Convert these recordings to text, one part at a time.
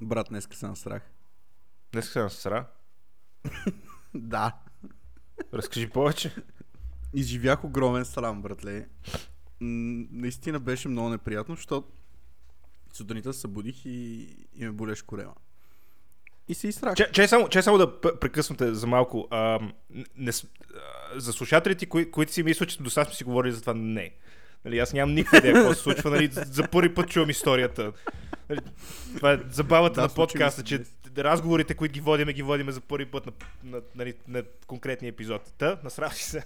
Брат, днеска се насрах. Днес се насра. Да. Разкажи повече. Изживях огромен срам, братле. Наистина беше много неприятно, защото сутринта се събудих и, и ме болеше корема. И се изстрах. Че, че, само, че само да прекъсвате за малко. А, не, а, за слушателите, кои, които си мислят, че до сега сме си говорили за това, не. Нали, аз нямам никаква идея какво се случва. Нали, за първи път чувам историята. Нали, това е забавата Да, на подкаста, че разговорите, които ги водиме, ги водиме за първи път на, на, нали, на конкретния епизод. Та, насрав си се.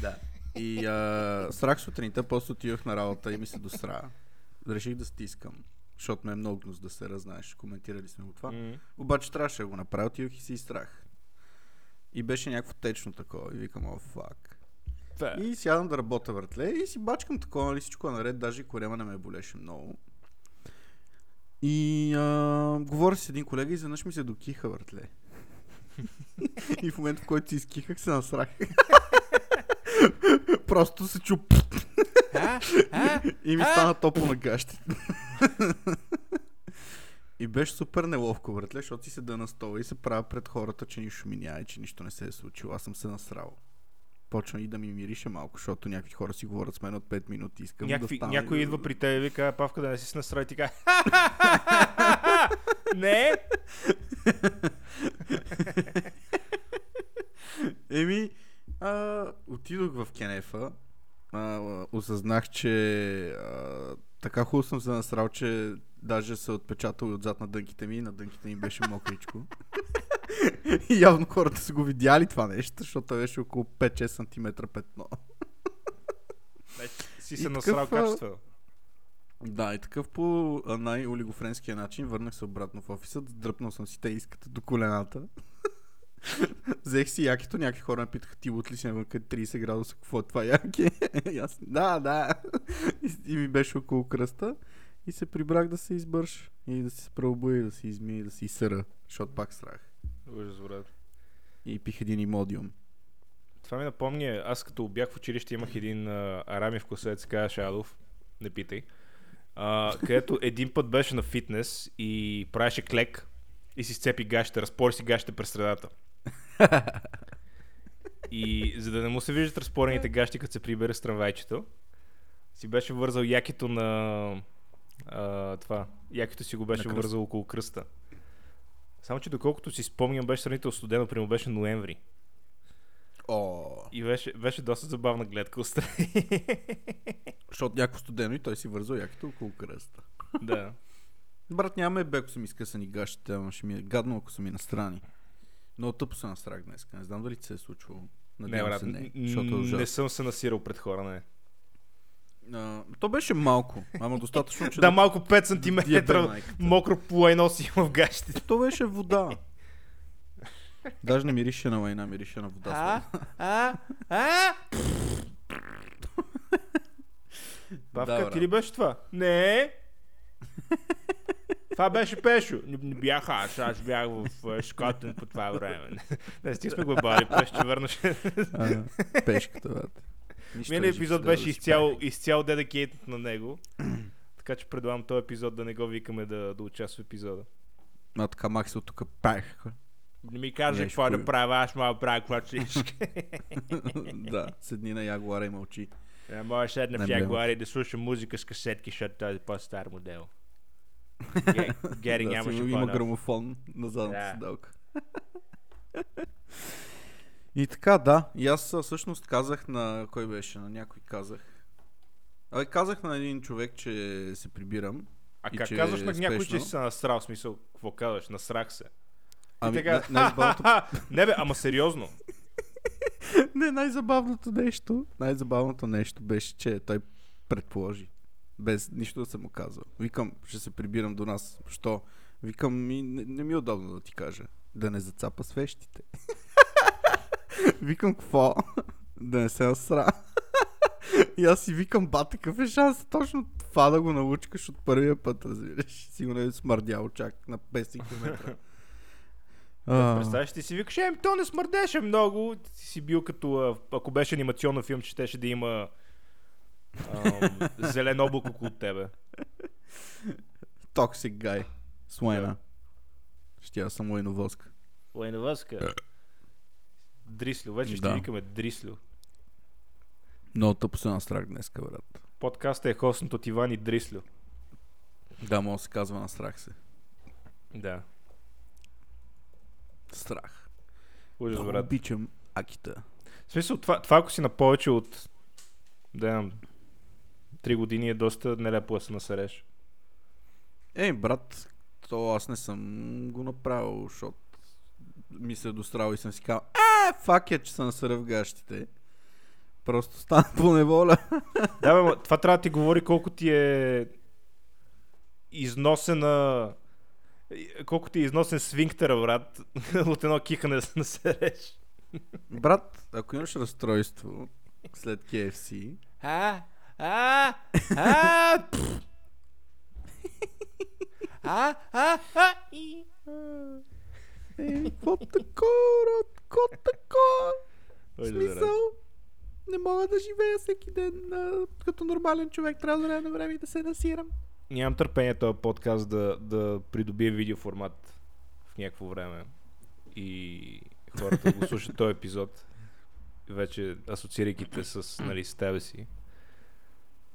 Да. И а, срах сутринта, после отидох на работа и ми се досра. Реших да стискам, защото ме е много гнус да се разнаеш. Коментирали сме го това. М. Обаче трябваше да го направя, отидох и се изстрах. И беше някакво течно такова. И викам, о, фак. Е. И сядам да работя въртле и си бачкам такова, нали всичко е наред, даже и корема не ме болеше много. И а, говоря с един колега и изведнъж ми се докиха въртле. и в момента, в който си изкихах, се насрах. Просто се чу А? А? и ми стана топло на гащите. и беше супер неловко, братле, защото си седа на стола и се правя пред хората, че нищо ми няма и че нищо не се е случило. Аз съм се насрал. Почна и да ми мирише малко, защото някакви хора си говорят с мен от 5 минути. Искам Някакви, да стана някой и идва при теб и вика, Павка да не си насрал и ти кажа, не, Еми, а, отидох в Кенефа. А, осъзнах, че а, така хубаво съм се насрал, че даже се отпечатал и отзад на дънките ми и на дънките ми беше мокричко. и явно хората са го видяли това нещо, защото беше около 5-6 см петно. си се насрал качествено. Да, и такъв по най-олигофренския начин върнах се обратно в офиса, дръпнал съм си те иската до колената. Взех си якито, някакви хора ме питаха, ти от ли си навън къде 30 градуса, какво е това яке? И аз, да, да. И, и ми беше около кръста. И се прибрах да се избърш. И да се преобуя, да се измия, да се изсъра. Защото пак страх. Ужас, брат. И пих един имодиум. Това ми напомня, аз като бях в училище имах един а, арамив косец, се казваше Адолф, не питай, а, където един път беше на фитнес и правеше клек и си сцепи гащите, разпори си гащите през средата. И за да не му се виждат разпорените гащи, като се прибере с трамвайчето, си беше вързал якито на а, това. Якито си го беше вързал около кръста. Само, че доколкото си спомням, беше сравнително студено, примерно беше ноември. О, И беше, беше доста забавна гледка отстрани. защото някакво студено и той си вързал якито около кръста. да. Брат, нямаме бе, ако са ми скъсани гащите, ама ще ми е гадно, ако са ми настрани. Много тъпо се настрах днес. Не знам дали ти се е случвало. Не, Надявам брат, се не, защото е не съм се насирал пред хора, не. А, то беше малко, ама достатъчно, че Да, малко 5 см диабе майката. мокро плайно си има в гащите. То беше вода. Даже не мирише на лайна, мирише на вода. А? А? Да, Бавка, ти ли беше това? Не. Това беше Пешо. Не, не бях аз, аз бях в Шкотен по това време. Не, стих сме го бали, Пешо, че върнаш. Пешката, брат. Миналият епизод беше да изцяло, изцяло дедикейтед на него. Така че предлагам този епизод да не го викаме да, да участва в епизода. А така Макс от тук пех. Не ми кажа Нещо какво да правя, аз мога да правя каквото да, седни на Ягуара и мълчи. Не може да седна в Не, бе. Ягуар и да слушам музика с касетки, защото той е по-стар модел. Ге- Гери да, нямаше има грамофон на задната Да. седалка. И така, да. И аз всъщност казах на... Кой беше? На някой казах. Абе, казах на един човек, че се прибирам. А как че казваш е на някой, че си се насрал? В смисъл, какво казваш? Насрах се. Ами, и така, най-забавното, не бе, ама сериозно. не, най-забавното нещо, най-забавното нещо беше, че той предположи. Без нищо да съм му казал. Викам, ще се прибирам до нас. Що? Викам, ми, не, не ми е удобно да ти кажа. Да не зацапа свещите. викам, какво? да не се насра. И аз си викам, ба, такъв е шанс точно това да го научкаш от първия път, разбираш. Сигурно е смърдял чак на 500 км. А, Представяш, ти си викаш, еми, то не смърдеше много. Ти си бил като, ако беше анимационен филм, че щеше да има ам, зелен облак около тебе. Toxic guy. С Лайна. Ще я съм Лайновоска. Лайноваска. Дрислю. Вече ще Да. викаме Дрислю. Много тъпо се настрах днес, брат. Подкастът е хоснат от Иван и Дрислю. Да, може да се казва настрах се. Да. Страх. Ужас, Много брат. обичам Акита. В смисъл, това, това ако си на повече от да знам, три години е доста нелепо да се насереш. Ей, брат, то аз не съм го направил, защото ми се е дострал и съм си казал, а, фак е, че се насъра в гащите. Просто стана по неволя. Да, бе, това трябва да ти говори колко ти е износена колко ти е износен свинктера, брат, от едно кихане да се насереш. Брат, ако имаш разстройство след KFC, А, а, а, пф. а, а, а, и. е, какво такова, какво такова? В смисъл, не мога да живея всеки ден а, като нормален човек, трябва да време на време и да се насирам. Нямам търпение този подкаст да, да придобие видеоформат в някакво време. И хората го слушат този епизод, вече асоциирайки те с, нали, с тебе си.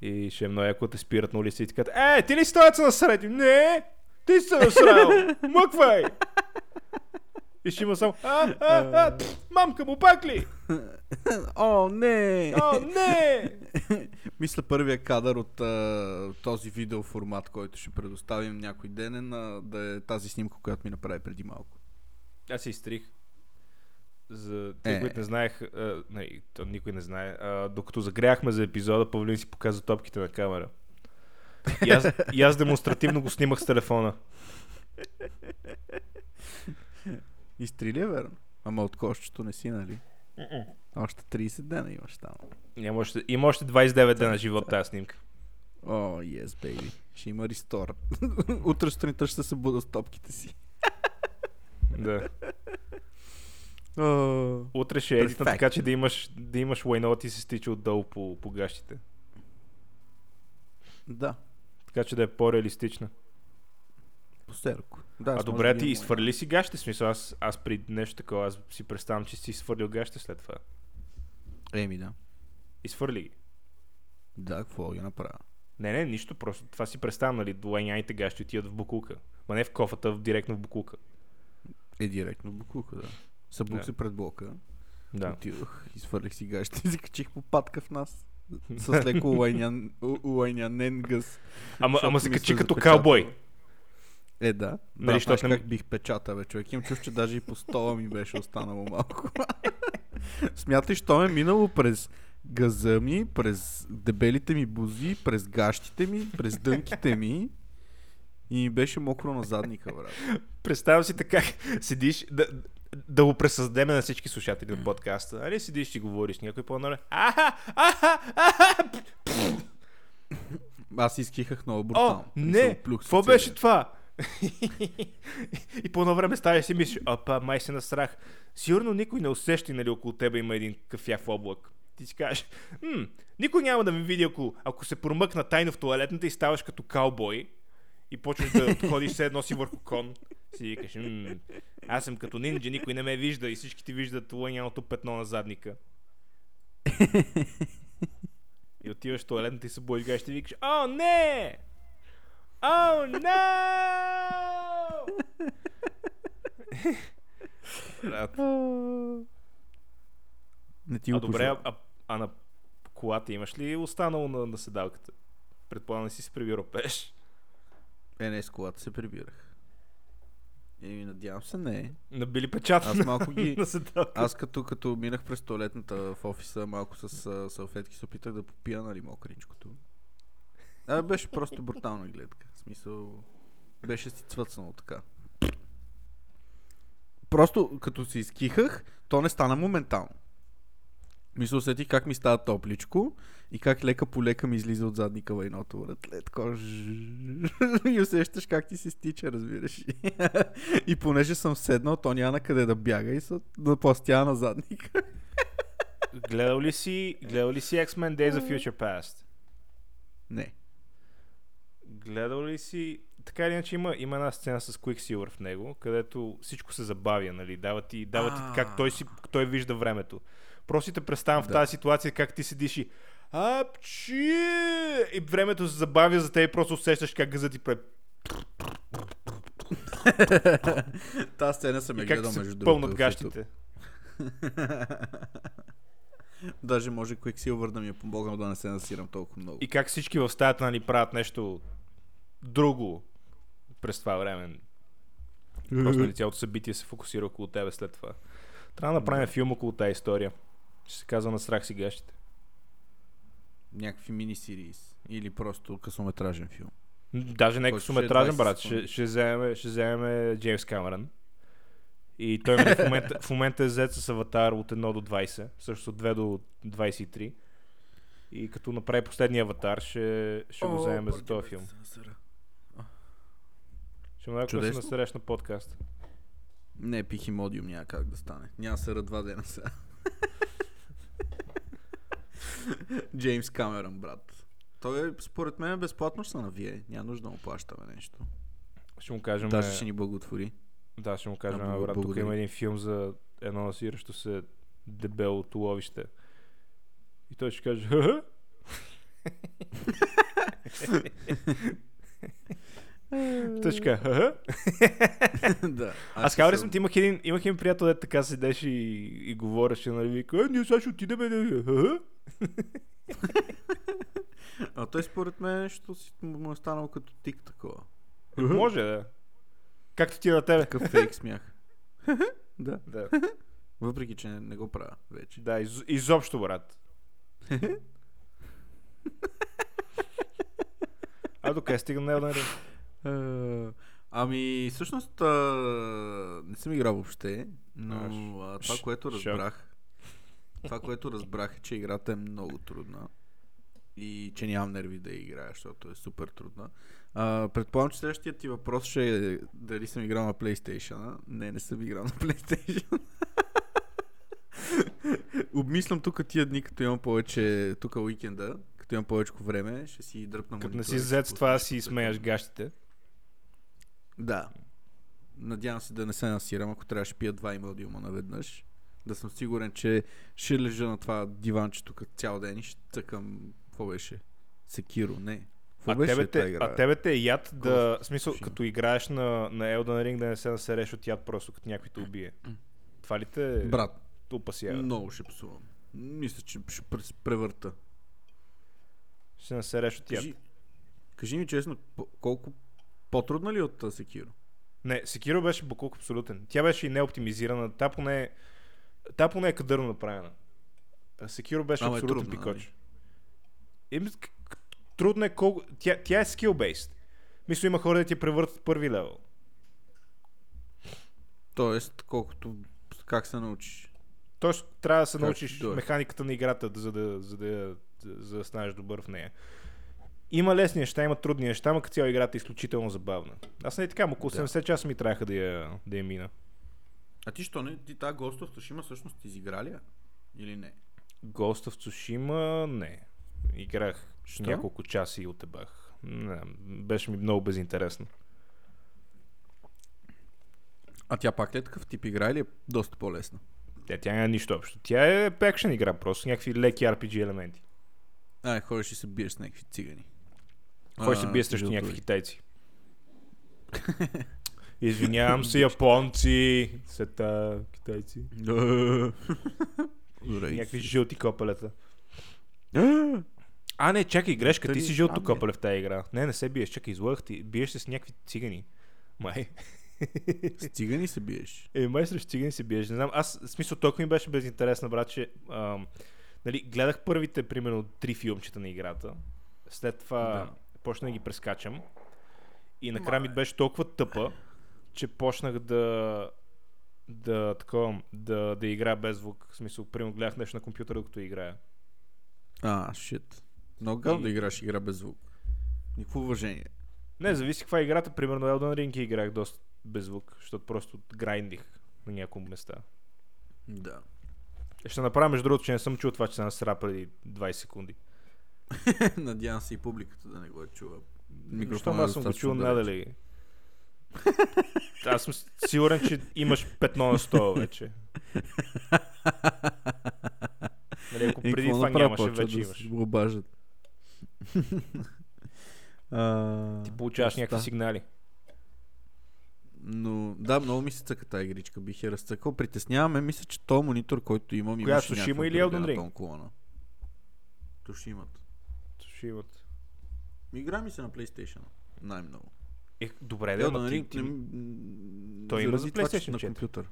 И ще е много яко те спират на улица и ти кажат, е, ти ли си този насреди? Не, ти си се насрал, мъквай! И ще има само, а, а, а, пф, мамка му пак ли? О, не! О, не! Мисля първия кадър от а, този видеоформат, който ще предоставим някой ден е на, да е тази снимка, която ми направи преди малко. Аз се изтрих. За те, Е. които не знаех, а, не, то никой не знае, а, докато загряхме за епизода, Павлин си показа топките на камера. И аз, и аз демонстративно го снимах с телефона. Изтрили е верно. Ама от кошчето не си, нали? Още 30 дена имаш там. Няма още, има още 29 дена живот тази снимка. О, yes, baby. Ще има рестор. Утре сутринта ще се буда с топките си. Да. О, Утре ще е едитна, така че да имаш, да имаш лайно ти се стича отдолу по, по гащите. да, Така че да е по-реалистична. постерко. Да, А добре, би ти изхвърли си гащите, в смисъл аз, аз при нещо такова, аз си представям, че си изхвърлил гащите след това. Еми, да. Изхвърли ги. Да, какво ги направя? Не, не, нищо, просто това си представям, нали, лайняните гащи отиват в букулка. Ма не в кофата, в- директно в букулка. Е, директно в Букука, да. Събук Да. се пред блока. Да. Отидох, изфърлих си гащите и закачих по патка в нас. С леко улайнян, у- улайнянен гъс. Ама, ама се качи като каубой. Е, да. Нали, защото знаеш не- как бих печата, бе, човек. Имам чувство, че даже и по стола ми беше останало малко. Смятай, що ме е минало през газа ми, през дебелите ми бузи, през гащите ми, през дънките ми и ми беше мокро на задника, брат. Представям си така, седиш, да, да го пресъздадеме на всички слушатели на подкаста. Али седиш и говориш с някой по-наре. Аха, аха, аха, Аз изкихах много О, брутално. Се не, какво беше това? и по едно време ставаш си мислиш, опа, май се настрах. Сигурно никой не усеща, нали, около тебе има един кафяв облак. Ти си кажеш, никой няма да ме види, ако, ако се промъкна тайно в туалетната и ставаш като каубой и почваш да ходиш все едно си върху кон. Си викаш, аз съм като нинджа, никой не ме вижда и всички ти виждат лъняното петно на задника. И отиваш в туалетната и се боиш и викаш, о, не! О, не! Не ти а добре, пожелавам. а, а на колата имаш ли останало на, на седалката? Предполагам не си се прибирал пеш. Е, не, с колата се прибирах. Еми, надявам се, не. Набили печата Аз малко ги... Аз като, като минах през туалетната в офиса, малко с а, салфетки се опитах да попия, нали, мокринчкото. А, беше просто брутална гледка. В смисъл, беше си цвъцнало така. Просто като се изкихах, то не стана моментално. Мисля, усетих как ми става топличко и как лека по лека ми излиза от задника тако жжж. И усещаш как ти се стича, разбираш. И понеже съм седнал, то няма на къде да бяга и се напластява на задника. Гледал ли си, гледал ли си X-Men Days of Future Past? Не. Гледал ли си... така или иначе има, има една сцена с Quicksilver в него, където всичко се забавя, нали? Дава ти, дава ти как той, си, той вижда времето. Просто те представям в Да. тази ситуация как ти седиш и Апчи! И времето се забавя за теб и просто усещаш как газът ти прави. Тази сцена съм я гледал между другото. пълнат в гащите. Даже може Quicksilver да ми е помогнал да не се насирам толкова много. И как всички в стаята нали, правят нещо друго през това време. Просто нали, цялото събитие се фокусира около тебе след това. Трябва да направим филм около тази история. Ще се казва на страх си гащите. Някакви мини-сириз. Или просто късометражен филм. Даже не е късометражен, 20 брат. Ще, ще, вземе, ще вземе Джеймс Камерън. И той в, момента, в момента е зет с аватар от 1 до 20, също от 2 до 23. И като направи последния аватар, ще, ще го вземем за този филм. Ще му да се Чудесно. насрещ на подкаст. Не, пих и модиум няма как да стане. Няма се два дена сега. Джеймс Камерън, брат. Той е, според мен безплатно ще се навие. Няма нужда да му плащаме нещо. Ще му кажем... Даже ще ни благотвори. Да, ще му кажем, Да, а, брат, тук има един филм за едно насиращо се дебело туловище. И той ще каже, «Ха-ха?» да. Аз ли съм, имах един, имах един приятел, де така седеше и, и говореше, нали, вика, е, ние сега ще отидем, нали? А той според мен нещо си му е станало като тик такова. Е, Може, да. Както ти е на тебе. Такъв фейк смях. да. Да, Въпреки, че не, не го правя вече. да из, изобщо, брат. А до къде стигна на Elden Ring? А, Ами, всъщност, а, не съм играл въобще, но а, това, което шок. разбрах, това, което разбрах е, че играта е много трудна и че нямам нерви да играя, защото е супер трудна. А, предполагам, че следващия ти въпрос ще е дали съм играл на PlayStation. Не, не съм играл на PlayStation. Обмислям тук тия дни, като имам повече, тук уикенда, като имам повече време, ще си дръпна Като не си зет с това си смеяш гащите. Да. Надявам се да не се насирам, ако трябваше пия два имодиума наведнъж. Да съм сигурен, че ще лежа на това диванче тук цял ден и ще цъкам... Какво беше? Секиро, не. Какво А беше тебе, те, а тебе те е яд да... В смисъл, Tsushima. като играеш на, на Elden Ring да не се насереш от яд просто като някой те убие. Това ли те Брат, опасява? много ще псувам. Мисля, че ще пр- превърта. Ще се насереш от яд. Кажи, кажи ми честно, колко по-трудна ли е от Секиро? Не, Секиро беше буклук абсолютен. Тя беше и неоптимизирана. Та поне, та поне е кадърно направена. Секиро беше Ама е абсолютен трудна, пикоч. Еми, к- к- Трудно е колко... Тя, тя е skill-based. Мисля, има хора да ти превъртат първи левел. Тоест, колкото... Как се научиш? Тоест, трябва да се Как научиш дойде? механиката на играта, за да, за да, за да станеш добър в нея. Има лесни неща, има трудни неща, но като цяло играта е изключително забавна. Аз не така, около Да. 70 часа ми трябваха да я, да я мина. А ти що не? Ти тази Ghost of Tsushima всъщност изигра ли? Или не? Ghost of Tsushima, не. Играх Що? няколко часа и отебах. Не, беше ми много безинтересно. А тя пак ли е такъв тип игра или е доста по-лесна? Тя, тя няма нищо общо. Тя е екшен игра, просто някакви леки RPG елементи. А, ходиш и се биеш с някакви цигани. Кой се А, бие срещу някакви китайци? Извинявам се, японци. Сета, китайци. Някакви жълти копелета. А, не, чакай, грешка, ти си жълто там е? копеле в тази игра. Не, не се биеш, чакай, излъгах ти. Биеш се с някакви цигани. Май. С цигани се биеш. Е, май срещу цигани се биеш. Не знам, аз, в смисъл, толкова ми беше безинтересно, брат, че ам, нали, гледах първите, примерно, три филмчета на играта. След това Да. почна да ги прескачам. И накрая ми беше толкова тъпа, че почнах да да, такова, да, да играя без звук. В смисъл, примерно гледах нещо на компютъра, докато играя. А, шит. Много гадно И- да играш игра без звук. Никакво уважение. Не, зависи каква е играта. Примерно Elden Ring играх доста без звук, защото просто грайндих на няколко места. Да. Ще направя между другото, че не съм чул това, че се насра преди 20 секунди. Надявам се и публиката да не го е чува. Микрофонът Щом е аз съм го чул надали. Аз съм сигурен, че имаш 5 на 100 вече. Нали, ако преди това нямаше, вече да имаш. го обаждат. Ти получаваш да. някакви сигнали. Но да, много ми се цъка тази игричка. Бих я разцъкал. Притесняваме, мисля, че този монитор, който имам, Коя, имаше някаква или Elden Ring? Тушимат. Ще имат. Игра ми се на PlayStation. Най-много. Е, добре, да, ама ти, Ring ти, Той има за PlayStation на 4. компютър.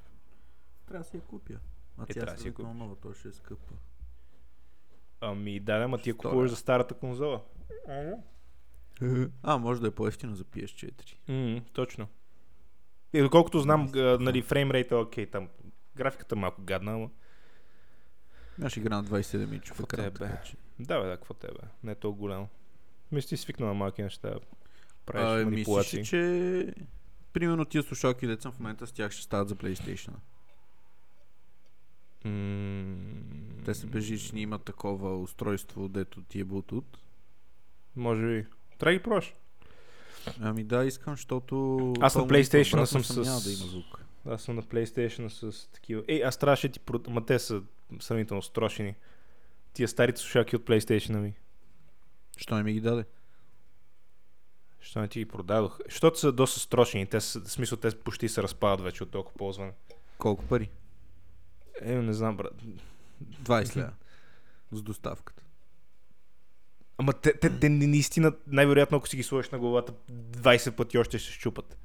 Трябва да си я купя. А Е, тя трябва е си я купиш. нова, той ще е скъпа. Ами да, ама ти я купуваш за старата конзола. А, може да е по-ефтино за PS4. М, точно. И доколкото знам, нали, фреймрейта е окей там. Графиката е малко гадна, ама... Аз игра на 27 инчов екран, че. Да, бе, да, какво тебе? Не е толкова голямо. Мисля, ти свикна на малки неща. Правиш А, мислиш, манипулации. ли, че примерно тия слушалки, деца в момента с тях ще стават за PlayStation. М, Те са бежични, имат такова устройство, дето ти е Bluetooth. Може би. Трябва да ги пробваш. Ами да, искам, защото... Аз на PlayStation съм с- Няма да има звук. Аз съм на PlayStation с такива. Ей, аз трябваше ти... Ма те са сравнително строшени. Тия старите слушалки от PlayStation ми. Що не ми ги даде? Що не ти ги продадох? Защото са доста строшени. Те в смисъл, те почти се разпадат вече от толкова ползване. Колко пари? Е, не знам, брат. 20 лева. С доставката. Ама те, те, те наистина, най-вероятно, ако си ги сложиш на главата, 20 пъти още ще се щупат.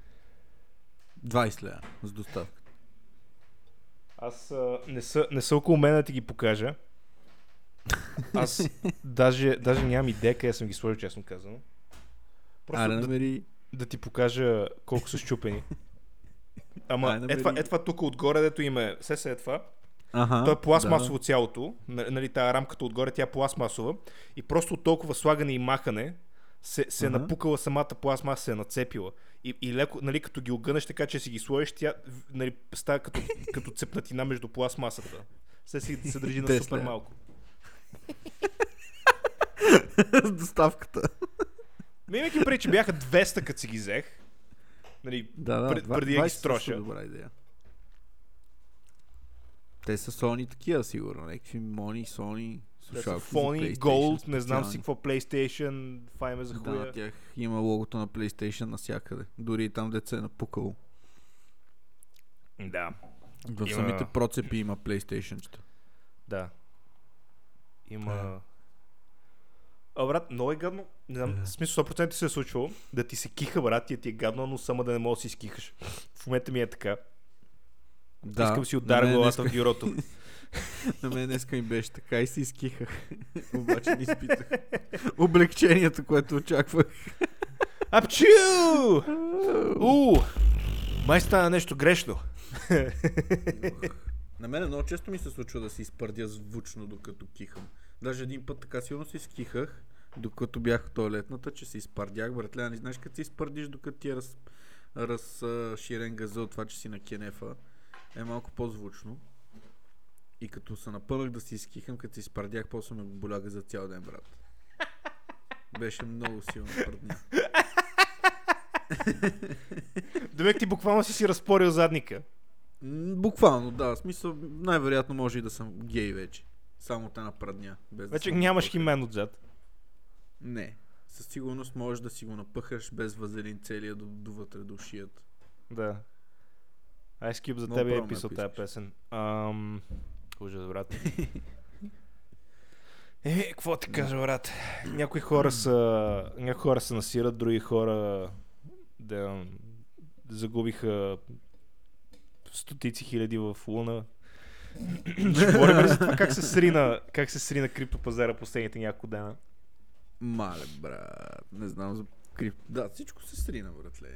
20 лева. С доставката. Аз а, не, са, не са около мен да ти ги покажа. Аз даже, даже нямам идея къде съм ги сложил, честно казано. Просто Аре, да, намери... да ти покажа колко са щупени. Ама Ай, намери- е, това, е това тук отгоре, дето има е, се се е това. Ага, То е пластмасово цялото, н- нали, тази рамката отгоре, тя е пластмасова и просто от толкова слагане и махане се, се е Ага. напукала самата пластмаса, се е нацепила. И, и леко, нали, като ги огънеш така, че си ги сложиш, тя нали, става като, като цепнатина между пластмасата. Се си се държи на Тесла. супер малко. Да. С доставката. Ме имайки преди, че бяха 200, като си ги взех. Нали, Да, да. Пред- преди да ги 20 също строша. Добра идея. Те са Sony такива, сигурно. Някакви Мони, Sony, да слушалки PlayStation, Gold, не знам си какво PlayStation, име за Да, хуя. на тях има логото на PlayStation навсякъде. Дори и там деца е напукало. Да, В Има- самите процепи има PlayStation. да. Има... А, брат, много е гадно. Не знам, в смисъл 100% се е случвало да ти се киха, брат, и ти е гадно, но само да не можеш да си изкихаш. В момента ми е така. Да, Искам си мен главата в днеска- бюрото. На мен днеска ми беше така и си изкихах. Обаче не изпитах облегчението, което очаквах. Апчу! У! Май стана нещо грешно. На мен много често ми се случва да си изпърдя звучно, докато кихам. Даже един път така силно се изкихах, докато бях в туалетната, че се изпърдях. Братле, не знаеш като се изпърдиш, докато ти е раз, разширен газа от това, че си на кенефа, е малко по-звучно. И като се напънах да си изкихам, като се изпърдях, после ме боляга за цял ден, брат. Беше много силно пърдня. Демек ти буквално си си разпорил задника. Буквално, да. В смисъл, най-вероятно може и да съм гей вече. Само те напредня. Без да Вече съм нямаш химен отзад. Не. Със сигурност можеш да си го напъхаш без вазелин целия до, довътре до шията. Да. Ice Cube за Много тебе е писал тази песен. Ам... Ужас, брат. Е, какво ти кажа, брат? Някои хора са, някои хора се насират, други хора да загубиха стотици хиляди в Луна. Ще говорим ли за това как се срина, как се срина криптопазара последните няколко дена? Мале, брат. Не знам за крип... Да, всичко се срина, братле.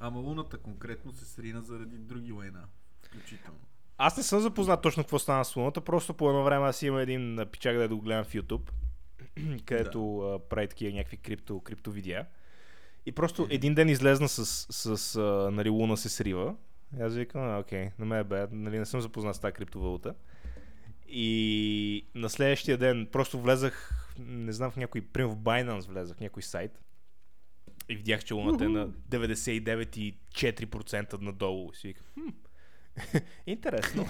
Ама луната конкретно се срина заради други война. Включително. Аз не съм запознат точно какво стана с Луната, просто по едно време аз имам един пичак да го гледам в YouTube, където а, прави такива някакви крипто, крипто видеа. И просто един ден излезна с, с а, нали, Луна се срива. Аз викам, окей, на мен е бе, нали, не съм запознат с тази криптовалута. И на следващия ден просто влезах, не знам в някой, примерно в Binance влезах, в някой сайт. И видях, че луната е на 99,4% надолу. И си викам, хм, интересно.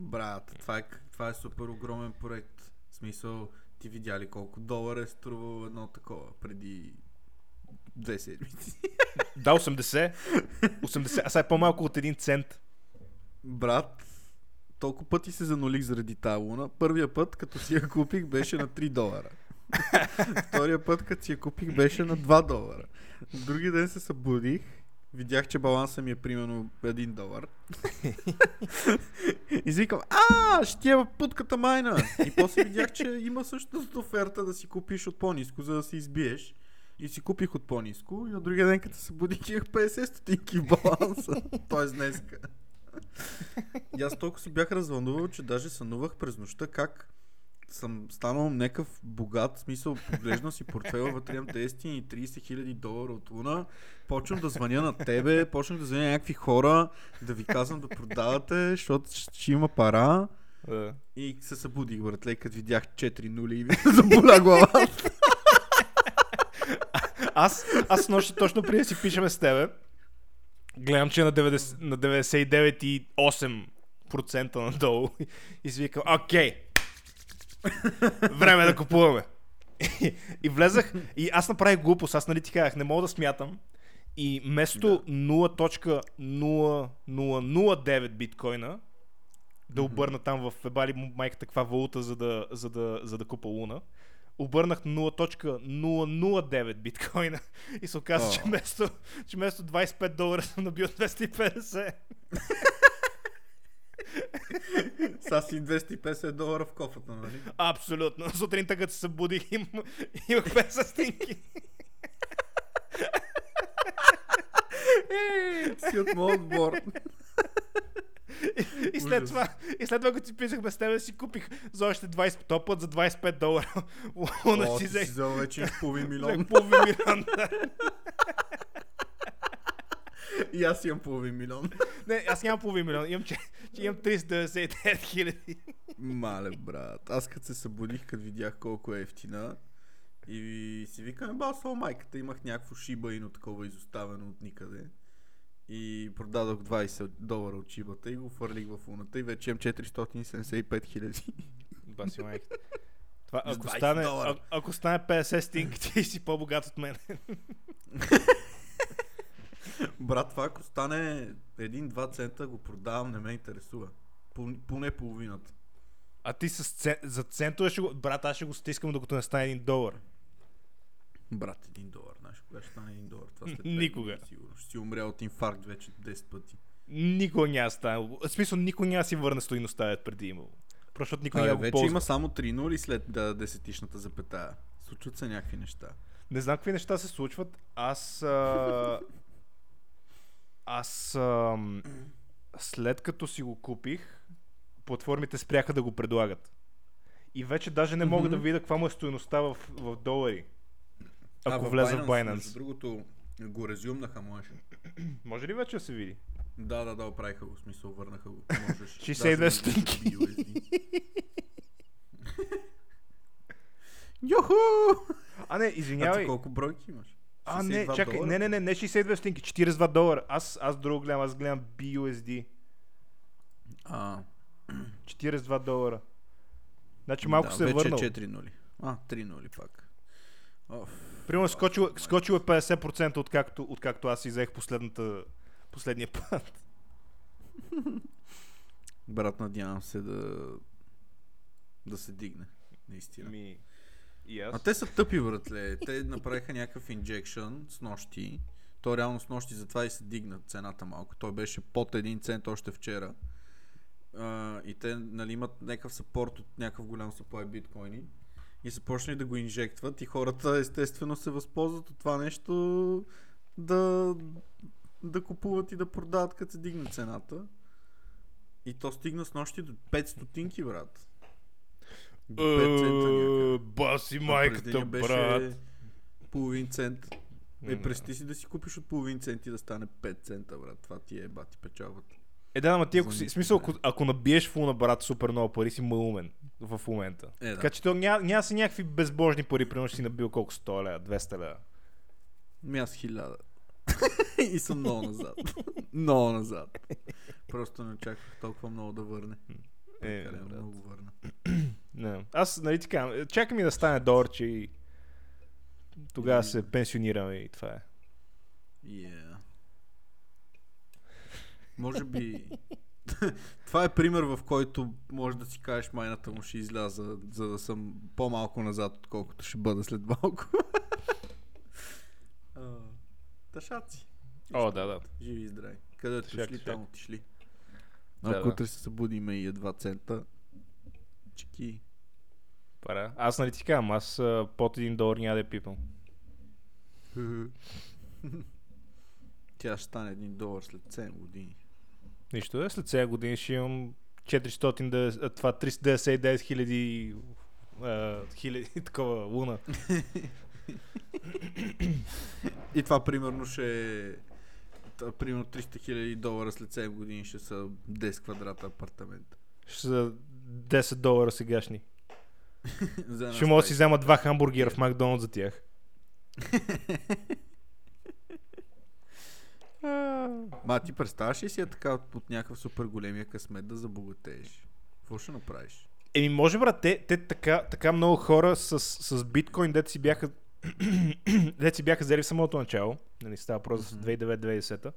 Брат, това е, това е супер огромен проект. В смисъл, ти видя ли колко долара е струвало едно такова преди две седмици? да, 80. 80, а сега е по-малко от един цент. Брат, толкова пъти се занулих заради тази луна. Първия път, като си я купих, беше на 3 долара. Втория път, като си я купих, беше на 2 долара. Други ден се събудих, видях, че баланса ми е примерно 1 долар. и викам, а, ще я путката майна. И после видях, че има същата оферта да си купиш от по-низко, за да се избиеш. И си купих от по-низко и на другия ден, като се събудих, имах 50 стотинки в баланса. Тоест днеска. И аз толкова се бях развълнувал, че даже сънувах през нощта как съм станал някакъв богат, в смисъл, поглеждам си портфела, вътре имам 10 и 30 хиляди долара от луна, почвам да звъня на тебе, почвам да звъня някакви хора, да ви казвам да продавате, защото ще има пара. Да. И се събудих, братле, като видях 4 нули и заболя глава. Аз, аз нощи точно преди да си пишеме с тебе, гледам, че е на, 90, на 99,8% надолу и си викам, окей, време е да купуваме. И, и влезах, и аз направих глупост, аз нали ти казах, не мога да смятам. И вместо 0.0009 биткоина, да обърна там в ебали майката каква валута, за да, за да, за да купа луна, обърнах на 0.009 биткоина и се оказа, О. че вместо, че вместо 25 долара съм набил 250. Са си 250 долара в кофата, нали? Абсолютно. Сутринта като се събудих им, имах 5 стинки. Си от моят отбор. И, и след това, и след това, като си писахме с тебе, си купих за още 20, топ път за 25 долара. Луна О, си взех. взел вече половин милион. Половин милион. да. И аз имам половин милион. Не, аз нямам половин милион. Имам, че, че имам 399 хиляди. Мале, брат. Аз като се събудих, като видях колко е ефтина и си викам, басо майката, имах някакво шиба ино такова изоставено от никъде. И продадох 20 долара от шибата и го фърлих в луната и вече имам 475 хиляди. Баси. Това, ако, 20 стане, а, ако стане 50 стинки, ти си по-богат от мен. Брат, това ако стане 1-2 цента, го продавам, не ме интересува. Поне половината. А ти с цен, за центове ще го... Брат, аз ще го стискам докато не стане 1 долар. Брат, 1 долар. Знаеш кога ще стане 1 долар? Това след Никога. Сигурно. Ще си умря от инфаркт вече 10 пъти. Никога няма стане. В смисъл, никога няма си върне стоиността, преди имало. Просто никой няма го вече ползва. има само 3 нули след да, десетичната запетая. Случват се някакви неща. Не знам какви неща се случват. Аз... А... Аз... А... След като си го купих, платформите спряха да го предлагат. И вече даже не мога Мгм. да видя каква му е стоеността в, в долари. Ако влеза в Между Binance. другото, го резюмнаха, можеш. Може ли вече да се види? Да, да, да, оправиха го. В смисъл, върнаха го. Можеш. 62 Даже стотинки. Йоху! А не, А ти извинявай. колко бройки имаш? А, не, 62 чакай, долара? не, не, не, не 62 стотинки, 42 долара. Аз, аз друго гледам, аз гледам BUSD. А, 42 долара. Значи малко да, се е вече върнал. 4 нули. А, 3 нули пак. Оф. Примерно скочил, скочил е 50% откакто, откакто аз си взех последната, последния път. Брат, надявам се да да се дигне. Наистина. Ми, и аз. А те са тъпи, братле. Те направиха някакъв инжекшън с нощи. То реално с нощи затова и се дигна цената малко. Той беше под 1 цент още вчера. А, и те нали, имат някакъв съпорт от някакъв голям supply биткоини. И са почнали да го инжектват и хората естествено се възползват от това нещо да, да купуват и да продават като се дигне цената. И то стигна с нощи до 5 стотинки, брат. До 5 цента някъде. Е, Баси майката, брат. Половин цент. Е, М. представи си да си купиш от половин цент и да стане 5 цента, брат. Това ти е бати печалбата. Е, да, ама ти ако си, смисъл, да. ако, ако набиеш фул на брат супер много пари, си малумен в момента. Е, да. Така че то няма, няма си някакви безбожни пари, примерно си набил колко 100 лева, 200 лева. Ми аз хиляда. и съм много назад. много назад. Просто не очаквах толкова много да върне. Е, Прекалено брат. много върна. Не. Аз, нали така, чакам ми да стане доларче и тогава се пенсионирам и това е. Yeah. Може би... Това е пример, в който може да си кажеш майната му ще изляза, за да съм по-малко назад, отколкото ще бъда след малко. Ташаци. О, да, да. Живи и здрави. Където Шак, шли, шак. там отишли. Да, Ако да. утре се събудиме и е 2 цента, чеки. Пара. Аз нали ти казвам, аз а, под един долар няма да пипам. Тя ще стане 1 долар след 7 години. Нищо е, след 7 години ще имам 400, да, а, това 399 хиляди хиляди такова луна. И това примерно ще е примерно 300 хиляди долара след 7 години ще са 10 квадрата апартамент. Ще са 10 долара сегашни. Ще мога да си взема два хамбургера в Макдоналд за тях. Ма ти представяш ли си е така от, от някакъв супер големия късмет да забогатееш? Какво ще направиш? Еми, може, брат, те, те така, така много хора с, с биткоин, дете си бяха дете си бяха взели в самото начало, нали, става въпрос за Мгм. 2009-2010.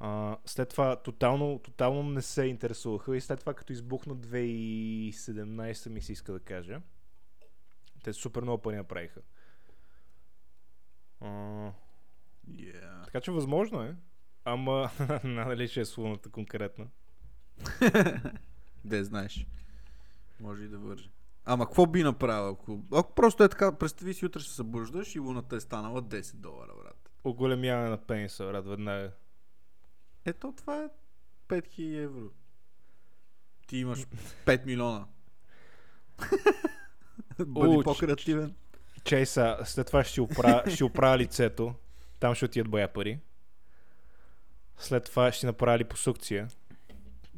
А, след това тотално, тотално не се интересуваха и след това като избухна 2017 ми се иска да кажа. Те супер много пари направиха. А, Yeah. така че възможно е. Ама, надали ще е слуната конкретно. Де знаеш. Може и да върже. Ама какво би направил? Ако, ако просто е така, представи си утре ще се събуждаш и луната е станала 10 долара, брат. Оголемяване на пениса, брат, веднага. Ето това е 5000 евро. Ти имаш 5 милиона. Бъди по-креативен. Чей са, след това ще оправя, ще оправя лицето. Там ще отидат бая пари. След това ще си направя липосукция.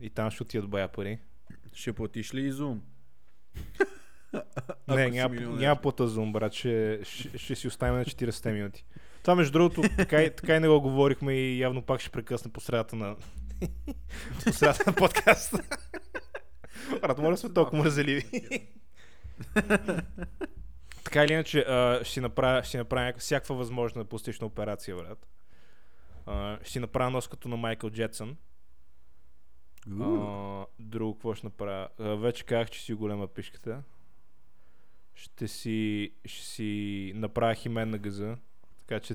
И там ще отидат бая пари. Ще платиш ли и зум? не, няма, няма плата зум, брат. Ще, ще, ще си оставим на 40 минути. Това, между другото, така, и- така и не го говорихме и явно пак ще прекъсна по средата на, по средата на подкаста. Брат, моля сме толкова мързеливи. така или иначе, а, ще направя, ще направя всякаква възможна пластична операция, брат. А, ще направя нос като на Майкъл Джетсън. А, друго, какво ще направя? А, вече казах, че си голема пишката. Ще си, ще си направя химен на газа. Така че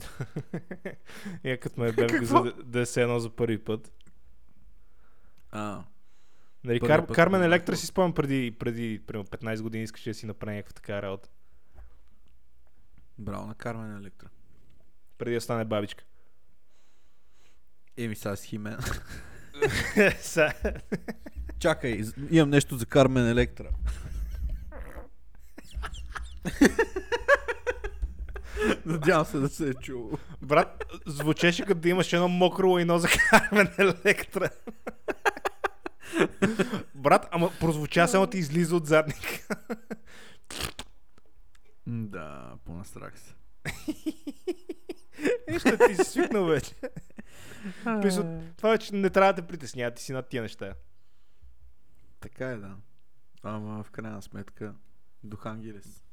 я като ме бе в газа да, да е се едно за първи път. А, Нали, Първи Кар, път Кармен Електра си спомням преди, преди примерно 15 години искаше да си направи някаква така работа. Браво на Кармен Електра. Преди да стане бабичка. Еми сега с Химен. Чакай, имам нещо за Кармен Електра. Надявам се да се е чуло. Брат, звучеше като да имаш едно мокро лайно за Кармен Електра. Брат, ама прозвуча само ти излиза от задник. Да, понастрах се. Нищо ти си свикнал вече. Това вече не трябва да те притеснява, ти си над тия неща. Така е, да. Ама в крайна сметка, Духангелес.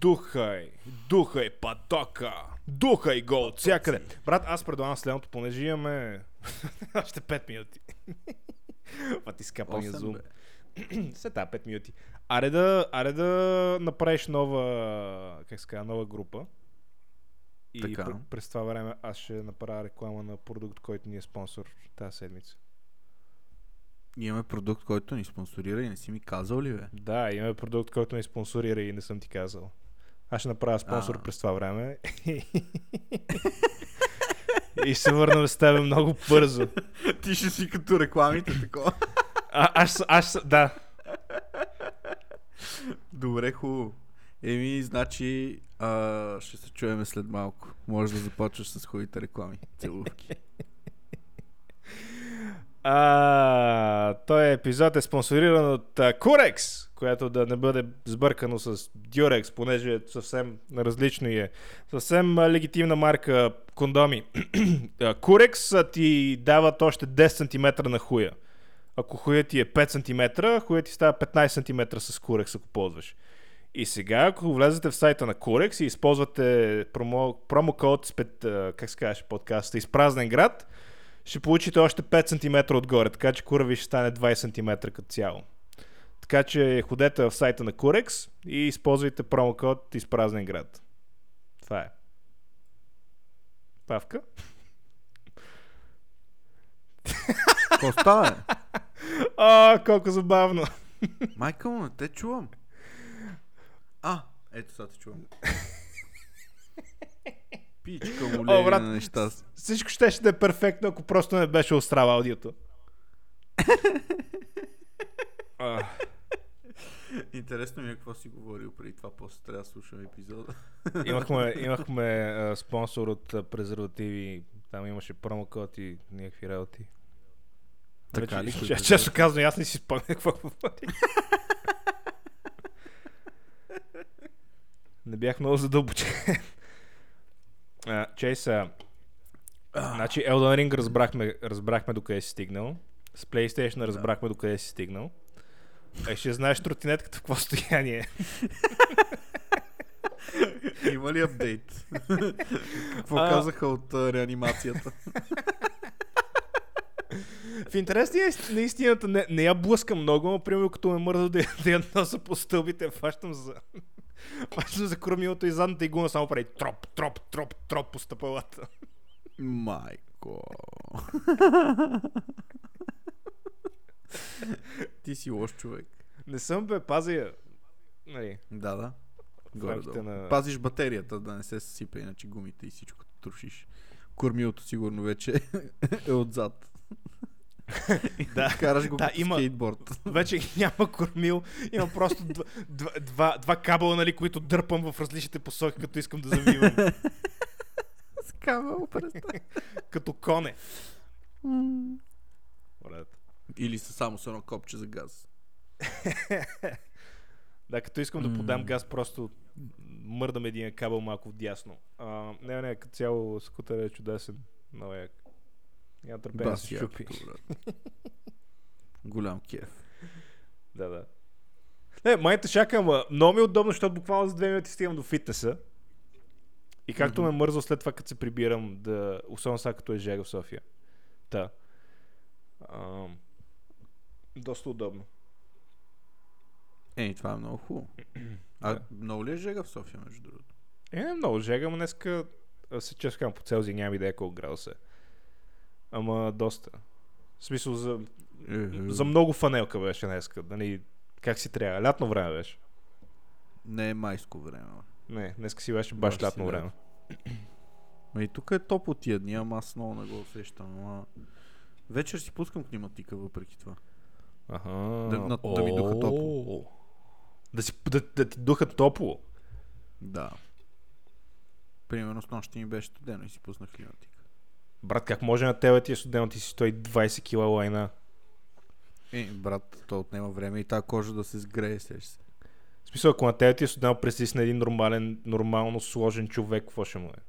Духай, духай патока, духай го от всякъде. Брат, аз предлагам следното, понеже имаме още 5 минути. Па ти скапания Осем, зум. бе. След тази 5 минути. Аре да, аре да направиш нова, как се казва, нова група. И Така. пр- през това време аз ще направя реклама на продукт, който ни е спонсор тази седмица. Имаме продукт, който ни спонсорира и не си ми казал ли, бе? Да, имаме продукт, който ни спонсорира и не съм ти казал. Аз ще направя спонсор А. през това време. и ще се върнем с теб много бързо. Ти ще си като рекламите, такова. А, аз, аз, да. Добре, хубаво. Еми, значи, а, ще се чуеме след малко. Може да започваш с хубавите реклами. Целувки. А, този епизод е спонсориран от а, Curex, което да не бъде сбъркано с Durex, понеже е съвсем различно и е. Съвсем а, легитимна марка кондоми. А, ти дават още 10 см на хуя. Ако хуя ти е 5 см, хуя ти става 15 см с Curex, ако ползваш. И сега, ако влезете в сайта на Curex и използвате промо, промокод, спет, а, как се казваш подкаста, изпразнен град, ще получите още 5 см отгоре, така че кура ви ще стане 20 см като цяло. Така че ходете в сайта на Curex и използвайте промокод изпразнен град. Това е. Павка? Какво става, бе? А, колко забавно. Майка му, не те чувам. А, ето сега те чувам. Пичка му О, брат. на неща. Всичко ще, ще да е перфектно, ако просто не беше острава аудиото. А, Интересно ми е какво си говорил преди това, после трябва да слушам епизода. имахме имахме а, спонсор от а, презервативи. Там имаше промокод и някакви работи. Така ли? Че, често казвам, аз не си спомня какво говори. не бях много задълбочен. Чейса, значи Elden Ring разбрахме, разбрахме докъде си стигнал. С PlayStation разбрахме докъде си стигнал. А ще знаеш тротинетката в какво състояние е. Има ли апдейт? какво А. казаха от реанимацията? В интерес на ист- на истината не, не я блъскам много, но примерно като ме мърза да, да я носа по стълбите, фащам за... фащам за кормилото и задната игуна само прави троп, троп, троп, троп по стъпалата. Майко. Ти си лош човек. Не съм бе, пазя я. Нали, Да, да. Горе на... Пазиш батерията да не се съсипе, иначе гумите и всичко трошиш. Кормилото сигурно вече е отзад. Да, Караш го да, като има- скейтборд. вече няма кормил, има просто два, два, два, два кабела, нали, които дърпам в различните посоки, като искам да завивам. С през като коне. Или са само с едно копче за газ. Да, като искам да подам газ, просто мърдам един кабел малко вдясно. А, не, не, като цяло скутер е чудесен. Много як. Няма търпение се щупи. Голям кеф. Да, да. Не, майта чакам, а, много ми е удобно, защото буквално за две минути стигам до фитнеса. И както Мгм. ме мързва след това, като се прибирам, да, особено сега като е жега в София. Та. Ам, доста удобно. Ей, това е много хубаво. А Да. много ли е жега в София, между другото? Е, много жега, но днеска а, се често казвам по Целзий, нямам идея колко градуса е. Ама доста. В смисъл за, за много фанелка беше днеска. Нали, как си трябва? Лятно време беше. Не е майско време. Не, днеска си беше баш лятно време. Ма и тук е топло тия дни, ама аз много не го усещам. Ама... Вечер си пускам климатика въпреки това. Аха. Да- на- да ми духа топло. Да, си, да, да ти духа топло. Да. Примерно с нощи ми беше студено и си пуснах климатика. Брат, как може на тебе ти е студено, ти си 120 кила лайна. Е, брат, то отнема време и тази кожа да се сгрее, сеш се. В смисъл, ако на тебе ти е студено, представи си на един нормален, нормално сложен човек, какво ще му е?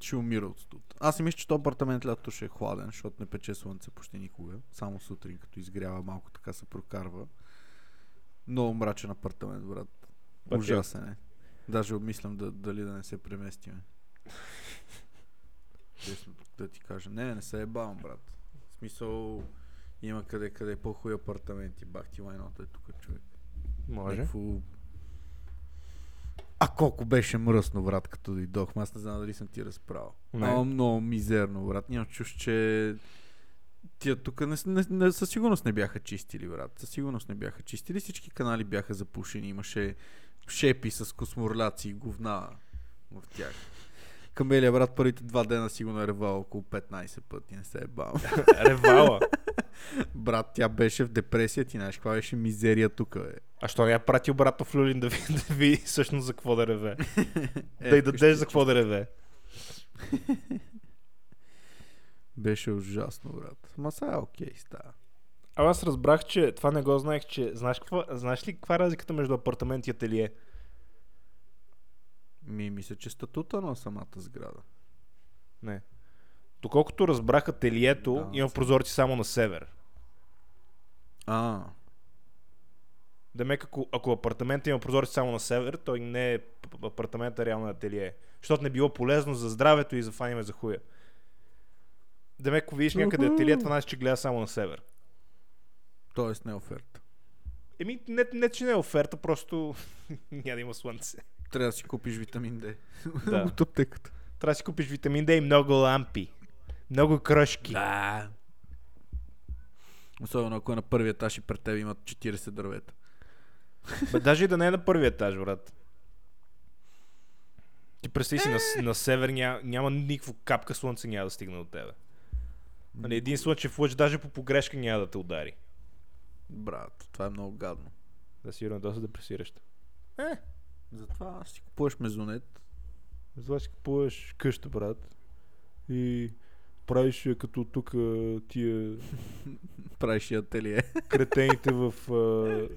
Ще умира от студ. Аз си мисля, че този апартамент лято ще е хладен, защото не пече слънце почти никога. Само сутрин, като изгрява малко, така се прокарва. Много мрачен апартамент, брат. Пътя. Ужасен е. Даже обмислям да, дали да не се преместиме. Честно да ти кажа. Не, не се е бавам, брат. В смисъл, има къде къде по-хуи апартаменти. Бах ти лайното е тук, човек. Може. Някакво... А колко беше мръсно, брат, като дойдох. Аз не знам дали съм ти разправил. Ама много мизерно, брат. Нямам чуш, че тия тук не, не, не, със сигурност не бяха чистили, брат. Със сигурност не бяха чистили. Всички канали бяха запушени. Имаше шепи с косморляци и говна в тях. Камелия, брат, първите два дена сигурно е ревал около 15 пъти. Не се е бавам. Ревала. брат, тя беше в депресия. Ти знаеш каква беше мизерия тук, бе. А що не я прати обратно в Люлин да ви, да ви всъщност за какво да реве? Е, да й вкъщи дадеш за какво да реве. Беше ужасно, брат. Ма сега е окей става. А аз разбрах, че това не го знаех, че знаеш, какво, знаеш ли каква е разликата между апартамент и ателие? Ми, мисля, че статута на самата сграда. Не. Доколкото разбрах, ателието Да, има прозорци само на север. А, Демек, ако, ако апартамент има прозорци само на север, той не е п- апартамент, а реално е ателие. Защото не било полезно за здравето и за фаниме за хуя. Демек, ако видиш някъде ателие, това значи, че гледа само на север. т.е. не е оферта. Еми, не, не, че не е оферта, просто няма да има слънце. Трябва да си купиш витамин D. Да. От аптеката. Трябва да си купиш витамин D и много лампи. Много крошки. Да. Особено ако е на първия етаж и пред теб имат 40 дървета. Бе, даже и да не е на първия етаж, брат. Ти представи си, на, с- на север ня, няма никакво капка слънце няма да стигне до тебе. Нали, един слънчев лъч даже по погрешка няма да те удари. Брат, това е много гадно. Да сигурно е доста депресиращо. Затова си купуваш мезонет. Затова си купуваш къща, брат. И правиш я като тук тия Правиш и ателие. кретените в а,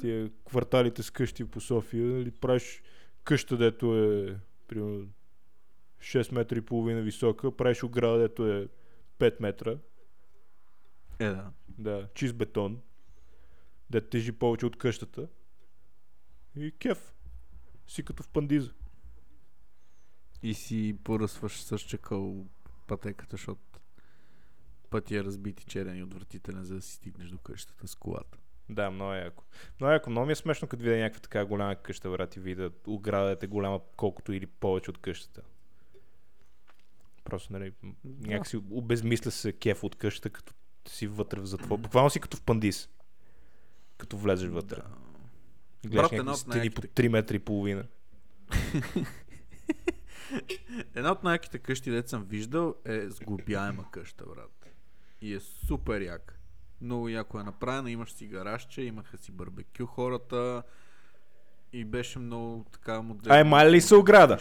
тия кварталите с къщи по София. Нали, правиш къща, дето е примерно 6 метра и половина висока, правиш ограда, дето е 5 метра. Е, да. Да, чист бетон. Да тежи повече от къщата. И кеф. Си като в пандиза. И си поръсваш с чакъл пътеката, защото пътя е разбит и черен и отвратителен, за да си стигнеш до къщата с колата. Да, много е яко. Много е яко. Много ми е смешно, като видя някаква така голяма къща, брат, и видя оградата е голяма колкото или повече от къщата. Просто, нали, Да. някакси обезмисля се кеф от къщата, като си вътре в затвор. Буквално си като в пандис. Като влезеш вътре. Да. Гледаш Брат, някакви стени по най-яките- 3 метра и половина. Една от най-яките къщи, дето съм виждал, е сглобяема къща, брат. И е супер як. Много яко е направена, имаш си гаражче, имаха си барбекю хората и беше много така модерно. А, ема ли са ограда?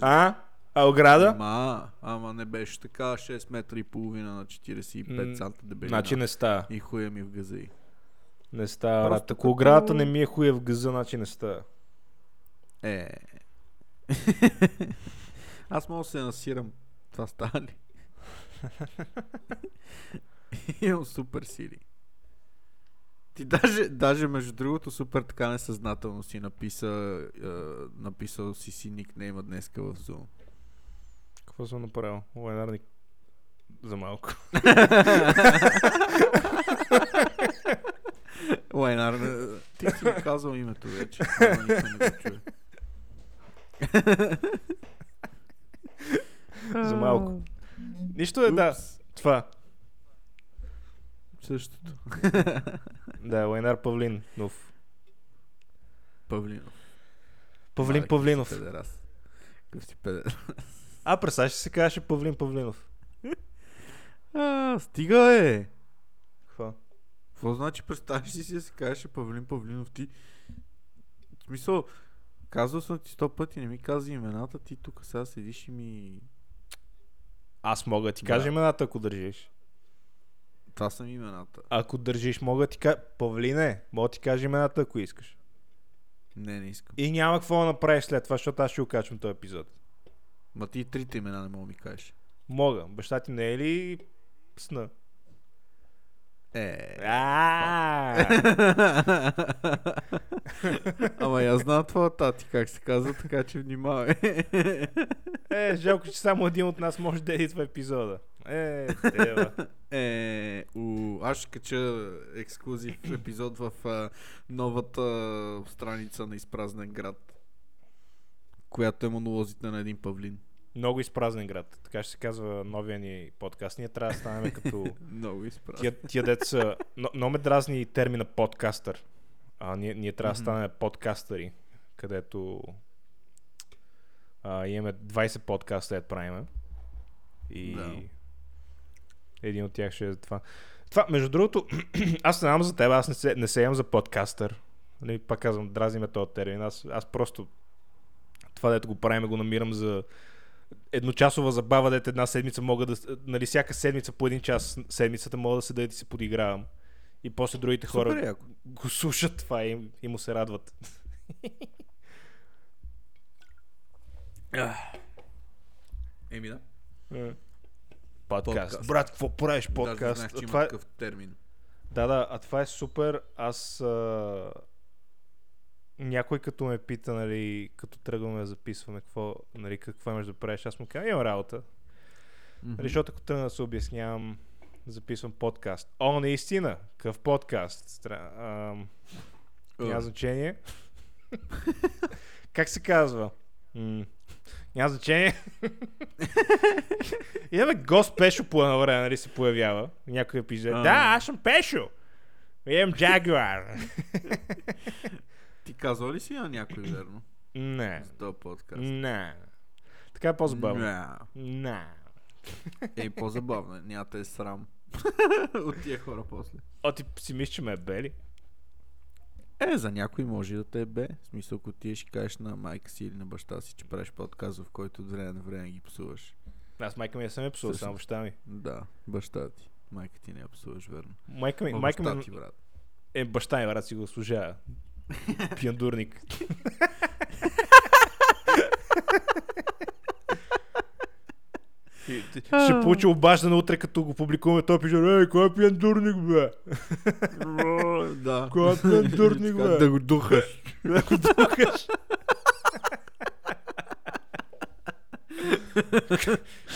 А? А ограда? Ама, ама не беше така, 6 метра и половина на 45 М, санта дебелина. Значи не става. И хуя ми в газа и. Не става, Просто брат. Ако като- оградата не ми е хуя в гъза, значи не става. Е. Аз мога да се насирам. Това става ли? Имам супер сили. Ти даже, даже между другото супер така несъзнателно си написа, е, написал си си никнейма днеска в Zoom. Какво съм направил? Лайнарник за малко. Лайнар, ми казал името вече. За малко. Нищо е, да. Това. Същото. Да, Лайнар Павлинов. Павлинов. Павлин Павлинов. какъв си педерас. А, представяш ли се казваше Павлин Павлинов? А, стига е! Какво? Значи представяш ли си да си кажеш Павлин Павлинов ти? В смисъл, казвал съм ти сто пъти, не ми каза имената, ти тук сега седиш и ми... Аз мога да ти Да. кажа имената, ако държиш. Това са ми имената. Ако държиш, мога да ти кажа... Павлине, мога да ти кажа имената, ако искаш. Не, не искам. И няма какво да направиш след това, защото аз ще го качвам този епизод. Ма ти трите имена не мога да ми кажеш. Мога. Баща ти не е ли сна? Е. А! Ама я знам твоя тати как се казва, така че внимавай. Е, жалко, че само един от нас може да едитва епизода. Е, тева. Е, у, аз ще кача ексклюзив епизод в а, новата страница на Изпразнен град, която е монолозите на един павлин. Много изпразнен град. Така ще се казва новия ни подкаст. Ние трябва да станем като Много изпразнен. тия, тия деца. Но, но ме дразни термина подкастър. А, ние, ние трябва да станем подкастъри, където а, имаме 20 подкаста да правиме. И Да. един от тях ще е това. Това, между другото, аз не знам за теб, аз не се, не се имам за подкастър. Нали, пак казвам, дразни ме този термин. Аз, аз просто това, дето го правим, го намирам за, едночасова забава, дете една седмица мога да... Нали, всяка седмица по един час седмицата мога да седя и се подигравам. И после другите хора Супер яко. го слушат това и, и му се радват. Еми да. Подкаст. Подкаст. Брат, какво правиш Даже не подкаст? знаех, че има това е... такъв термин. Да, да, а това е супер. Аз а... някой като ме пита, нали, като тръгваме да записваме какво, нали, какво имаш да правиш, аз му казвам, имам работа. Нали, Защото ако тръгна да се обяснявам, записвам подкаст. О, наистина, какъв подкаст? Стра... Ам... Няма А, значение. как се казва? М- няма значение. Имаме гост Пешо по едно време, нали се появява. Някой пише, А. да, аз съм Пешо. Имам Jaguar. Ти казва ли си на някой верно? Не. За този подкаст. Не. Така е по-забавно. Не. Не. Ей, по-забавно. е. Няма те е срам. От тия хора после. О, ти си мислиш, че ме е бели? Е, за някой може да те е бе. В смисъл, ако ти ще кажеш на майка си или на баща си, че правиш подкаст, в който от време на време ги псуваш. Аз майка ми не съм я псувал, само баща ми. Да, баща ти. Майка ти не я псуваш, верно. Майка ми, Ма майка ми ти, брат. е баща ми, брат, си го служава. Пиандурник. И, ти- ще получи обаждане утре, като го публикуваме. Той пише, ей, кой е пиандурник, бе? да. Кой е пиандурник, Така, бе? Да го духаш. Да го духаш.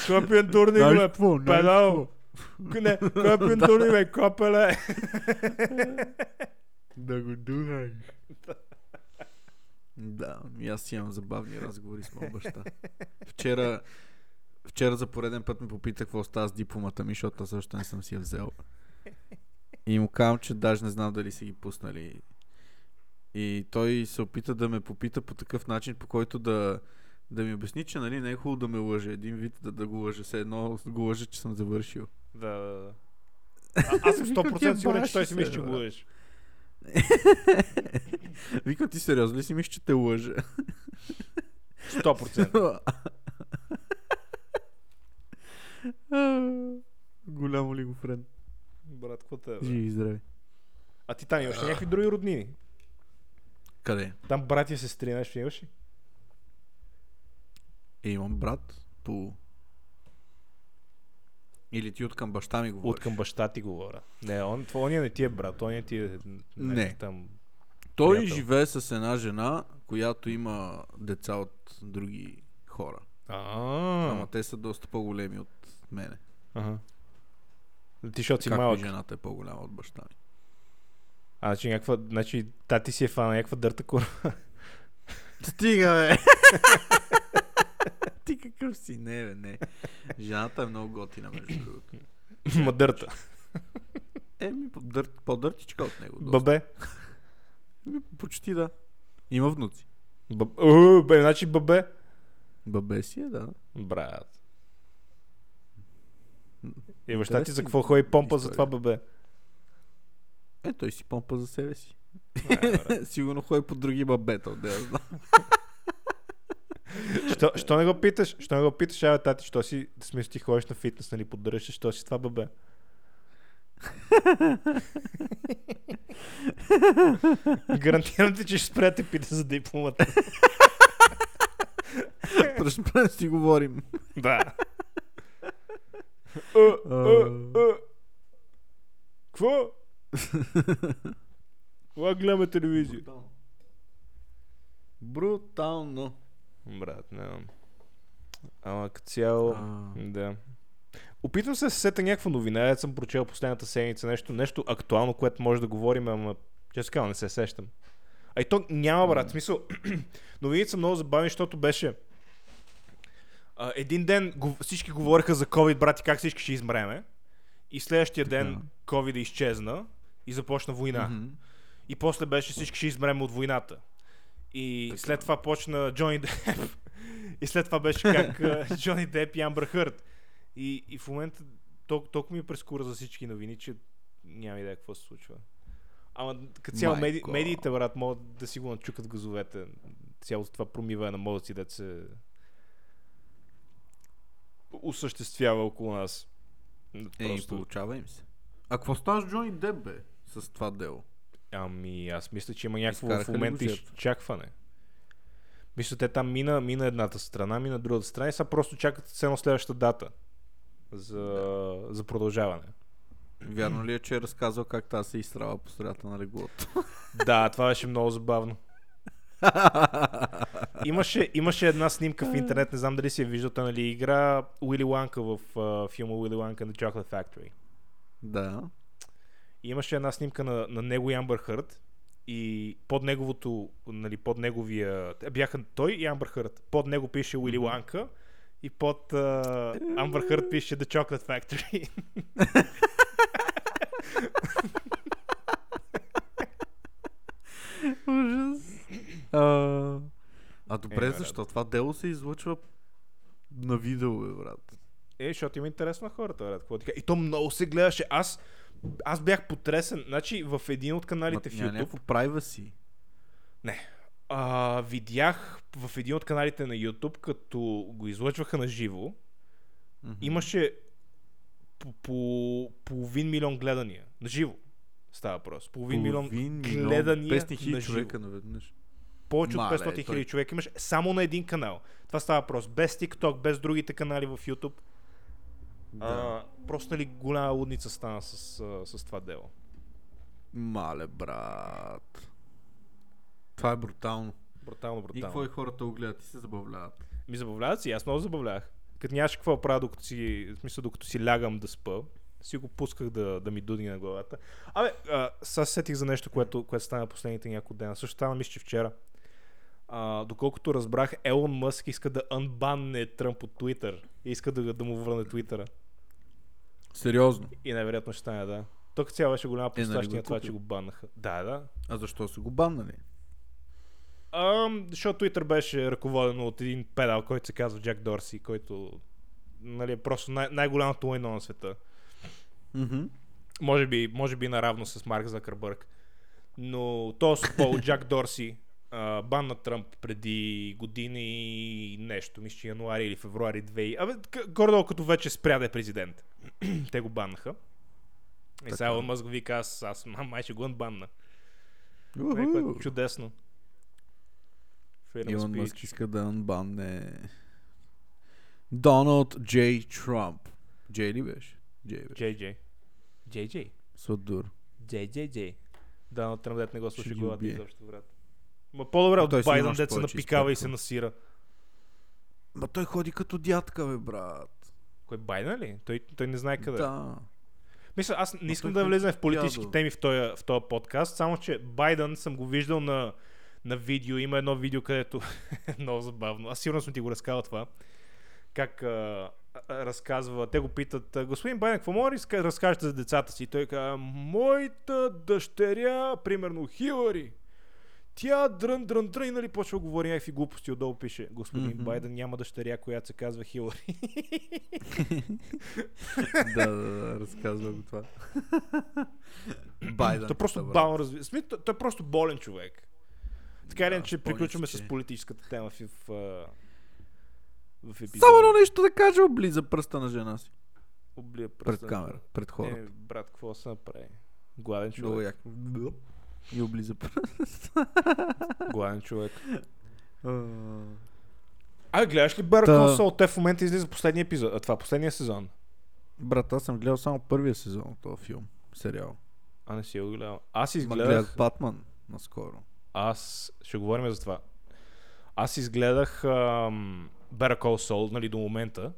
Кой е пиандурник, Знаеш бе? Педал. Не, кой е пиандурник, бе? Копеле. Да го духаш. Да, и аз си имам забавни разговори с моя баща. Вчера, вчера за пореден път ме попита какво става с дипломата ми, защото аз също не съм си я взел. И му казвам, че даже не знам дали са ги пуснали. И той се опита да ме попита по такъв начин, по който да, да ми обясни, че нали, не е хубаво да ме лъже. Един вид да, да го лъже. Все едно го лъже, че съм завършил. Да, да, да. А, аз съм 100% сигурен, че той си мисли, че го лъжеш. Викам ти сериозно ли си мислиш, че те лъже? 100%. Голямо ли го френ? Брат, какво те е, бе? Живи здрави. А ти там имаш някакви други роднини? Къде? Там братя, сестри, нещо имаш ли? Е, имам брат по... Или ти от към баща ми говориш? От към баща ти говоря. Не, он, ония не ти е брат, ония ти е... Не. някакъв Там... Той приятел. живее с една жена, която има деца от други хора. Ама А, те са доста по-големи от мене. Ага. Ти, защото си Както малък. жената е по-голяма от баща ми. А, значи някаква... Значи тати си е фана някаква дърта кура. Стига, бе! Ти какъв си? Не, бе, не. Жената е много готина, между другото. Ма дърта. Еми, по-дър... по-дъртичка от него. Доста. Бабе. Еми, почти да. Има внуци. Баб... О, бе, значи бабе. Бабе си е, да. Брат. И баща ти за какво ходи помпа за история. това бабе? Е, той си помпа за себе си. Брат. Сигурно ходи по други бабета, да я знам. Що, що не го питаш? Що не го питаш, а тати, що си, смисъл ти ходиш на фитнес, нали, поддържаш, що си това бабе? Гарантирам ти, че ще спре да те пита за дипломата. Пръщ да си говорим. да. Е, е, е. Какво? Кога гледаме телевизия? Брутално. Брат, не знам. Ама като цяло... А, Да. Опитвам се да се сета някаква новина, я съм прочел последната седмица, нещо, нещо актуално, което може да говорим, ама често казвам, не се сещам. А и то няма, брат. В смисъл, новините са много забавни, защото беше а, един ден всички говореха за COVID, брат, и как всички ще измреме. И следващия ден Така. COVID изчезна и започна война. мгм. И после беше всички ще измреме от войната. И Така. след това почна Джони Деп. и след това беше как Джони Деп и Амбър Хърт. И, и в момента толкова, толкова ми е прескура за всички новини, че няма идея какво се случва. Ама като цяло меди, медиите, брат, могат да си го начукат газовете. Цялото това промиване на мозъци, дет се... осъществява около нас. Е, Просто... получава им се. А какво става с Джони Деп, бе? С това дело. Ами, аз мисля, че има някакво Изкараха в момента изчакване. Мисля, те там мина, мина едната страна, мина другата страна и сега просто чакат с едно следващата дата за, за продължаване. Вярно ли е, че е разказал как тази се изстрава по средата на леглото? Да, това беше много забавно. Имаше, имаше една снимка в интернет, не знам дали си я виждал, той нали игра Уили Ланка в uh, филма Уили Ланка на Chocolate Factory. да. И имаше една снимка на, на него и Амбър Хърт и под неговото, нали, под неговия, бяха той и Амбър Хърт. Под него пише Уили Ланка и под uh, Амбър Хърт пише The Chocolate Factory. Ужас. А, а добре, Е, брат. защо това дело се излъчва на видео, бе, брат? Е, защото има интерес на хората, брат. И то много се гледаше. Аз, аз бях потресен. Значи в един от каналите в Ма, няма YouTube, някакво privacy. а, видях в един от каналите на YouTube, като го излъчваха на живо, Мгм. имаше по, по половин милион гледания. На живо. Става въпрос. Половин, милион Половин гледания 500 на хиляди човека наведнъж. Повече от Мале, 500 хиляди той- човека имаш само на един канал. Това става въпрос. Без TikTok, без другите канали в YouTube. Да. А, просто нали голяма лудница стана с, с това дело. Мале, брат. Това е брутално. Брутално, И брутално. какво и хората го гледат и се забавляват. Ми забавляват си, аз много забавлявах. Като нямаше какво правя, докато си, в смисъл, докато си лягам да спа, си го пусках да, да ми дуди на главата. Абе, а, сега се сетих за нещо, което, което стана последните няколко дена. Също стана, мисля, че вчера. А, доколкото разбрах, Елон Мъск иска да анбанне Тръмп от Твитър. И иска да, да му върне Твитъра. Сериозно. И най-вероятно ще стане, да. Тук цяло беше голяма нали го простащина това, че го баннаха. Да, да. А защо са го баннали? Ам, защото Twitter беше ръководено от един педал, който се казва Джак Дорси, който нали, е просто най- най-голямото лайно на света. Мгм. Може би, може би наравно с Марк Закърбърг. Но този Пол Джак Дорси а, бан на Тръмп преди години и нещо, мисля, че януари или февруари 2. Абе, горе-долу като вече спря да е президент. Те го баннаха. И сега Елон Мъск вика, аз, аз ма- май ще го банна. Нали, което е чудесно. Freedom Илон speech. Мъск иска да анбанне Доналд Джей Трамп. Джей ли беше? Джей беше. JJ. JJ. Содур. JJJ. Да, но Тръмп дет не го ги главата изобщо, брат. Ма по-добре от Байден, повече напикава и се насира. Ма той ходи като дядка, бе, брат. Кой Байден ли? Той, той не знае къде. Да. Мисля, аз не искам да влизам в политически дядо. теми в този, в този подкаст, само че Байден съм го виждал на, на видео. Има едно видео, където е много забавно. Аз сигурно съм ти го разказал това. Как а, разказва, те го питат, «А, господин Байден, какво може да разка- разкажете за децата си? Той казва, моята дъщеря, примерно Хилари, тя дрън, дрън, дрън, и нали почва говори някакви глупости, отдолу пише, господин Мгм. Байден няма дъщеря, която се казва Хилари. да, да, да, разказва го това. Байден. Той е просто бавно разви... Смит, той, той е просто болен човек. Така или Да, иначе, приключваме си, с че- политическата тема в, в, в епизода. Само едно нещо да каже, облиза пръста на жена си. Облия Пред пръста. камера, пред хората. Е, брат, какво се направи? Гладен Много човек. И облиза пръста. Гладен човек. А, гледаш ли Better Та- Call Saul? Те в момента излиза последния епизод. А това последния сезон. Брат, аз съм гледал само първия сезон от този филм, сериал. А, не си го гледал. Аз изгледах... гледах Батман наскоро. Аз ще говорим за това. Аз изгледах ам, Better Call Saul, нали, до момента.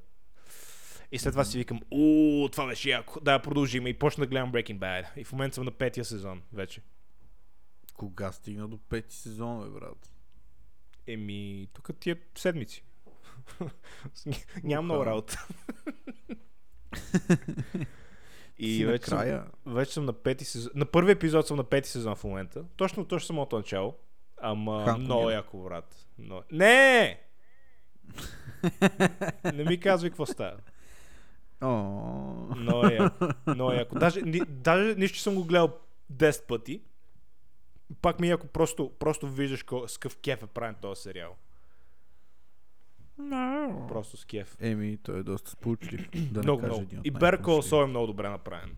И след това си викам, уу, това беше яко. Да, продължим. И почна да гледам Breaking Bad. И в момента съм на петия сезон вече. Кога стигна до пети сезон, бе, брат? Еми, тук тия седмици. Нямам много работа. И вече съм, накрая. вече съм на пети сезон. На първи епизод съм на пети сезон в момента. Точно, точно самото начало. Ама Ханко много яко, брат. Но... Не! Не ми казвай какво става. Много е яко. Много е яко. Даже, ни, даже нищо съм го гледал 10 пъти. Пак ми е яко просто, просто виждаш ко, с какъв кеф е правен този сериал. Просто с кеф. Еми, той е доста сполучлив. Да много, не кажа много. И най-хорошите. Saul е много добре направен.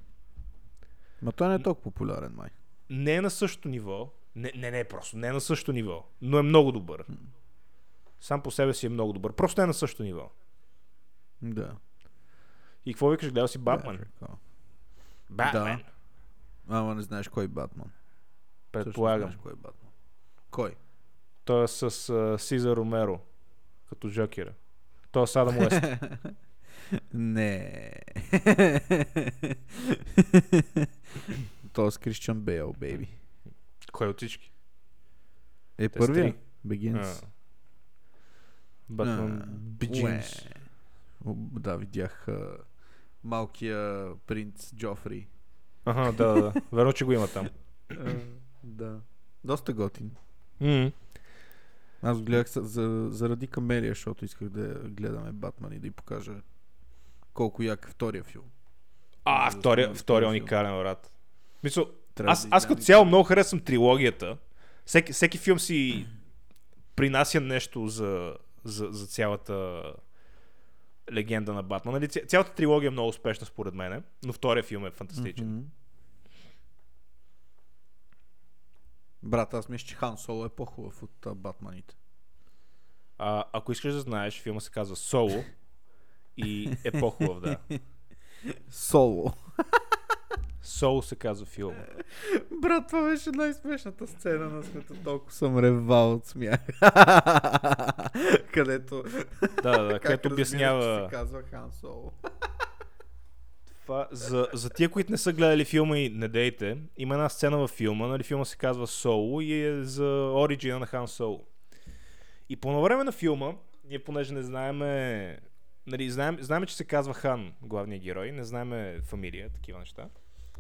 Ма той не е толкова популярен, май. Не е на същото ниво. Не, не, не, просто не е на същото ниво. Но е много добър. Сам по себе си е много добър. Просто не е на същото ниво. Да. И какво викаш, гледал си Батман? Батман. Ама не знаеш кой е Батман. Предполагам. Кой е Батман. Кой? Той е с uh, Сиза Ромеро. Като Жокера. Той е с Адам Уест. Не. То е с Кристиан Бейл, бейби. Кой от всички? Е, Те първия. с три. Begins. А. Батман. О, Да, видях а, малкия принц Джофри. Ага, да, да, да. Верно, че го има там. да. Доста готин. М. Аз гледах за, за, заради Камелия, защото исках да гледаме Батман и да й покажа колко як е втория филм. А, За да втория, спомня втория уникален, брат. Мисъл, Трябва аз, да аз като цяло много харесвам трилогията. Всеки, всеки филм си принася нещо за, за, за цялата легенда на Батман. Нали, ця- цялата трилогия е много успешна според мен, но втория филм е фантастичен. Мгм. Брат, аз мисля, че Хан Соло е по-хубав от а, Батманите. А, ако искаш да знаеш, филма се казва Соло и е по-хубав, да. Соло. Соло се казва филма. Брат, това беше най-смешната сцена на света. Толкова съм ревал от смях. Където... Да, да, да, където обяснява... се казва Хан Соло. Това, за, за тия, които не са гледали филма и не дейте, има една сцена във филма, нали, филма се казва Соло и е за оригина на Хан Соло. И по време на филма, ние понеже не знаеме, нали, знаем, знаем, че се казва Хан, главният герой, не знаеме фамилия, такива неща.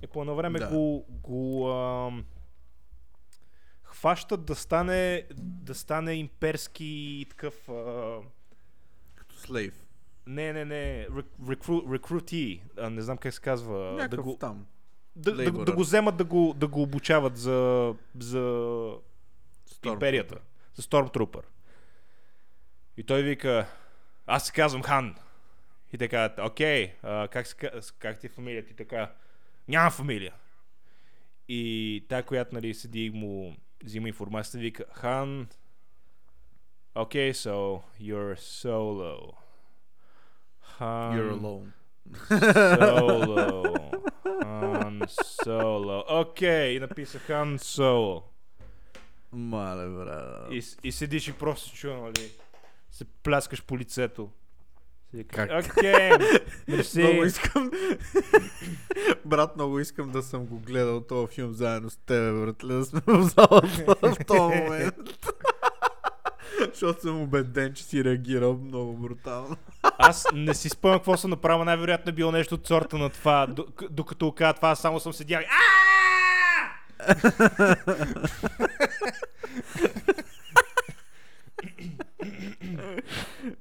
И по едно време Да. го, го ам, хващат да стане, да стане имперски такъв... А, Като слейв. Не, не, не, рекру, рекрути, не знам как се казва. да Някакъв го, там. да, да, да го вземат да го, да го обучават за, за Stormtrooper. империята. За Stormtrooper. И той вика, аз се казвам Хан. И те казват, окей, а, как, ка- как ти е фамилията? И така, няма фамилия. И тая, която нали, седи и му взима информацията, вика, Хан, окей, so you're solo. Хан, You're alone. Соло. Хан Соло. Окей, и написа Хан Соло. Мале, брат. И, и седиш и просто чува, нали? Се пляскаш по лицето. Как? Окей, мерси. Много искам... Брат, много искам да съм го гледал този филм заедно с теб, братле, да сме в залата в този момент. Защото съм убеден, че си реагирал много брутално. Аз не си спомням какво съм направил. Най-вероятно е било нещо от сорта на това. Докато оказа това, само съм седял и...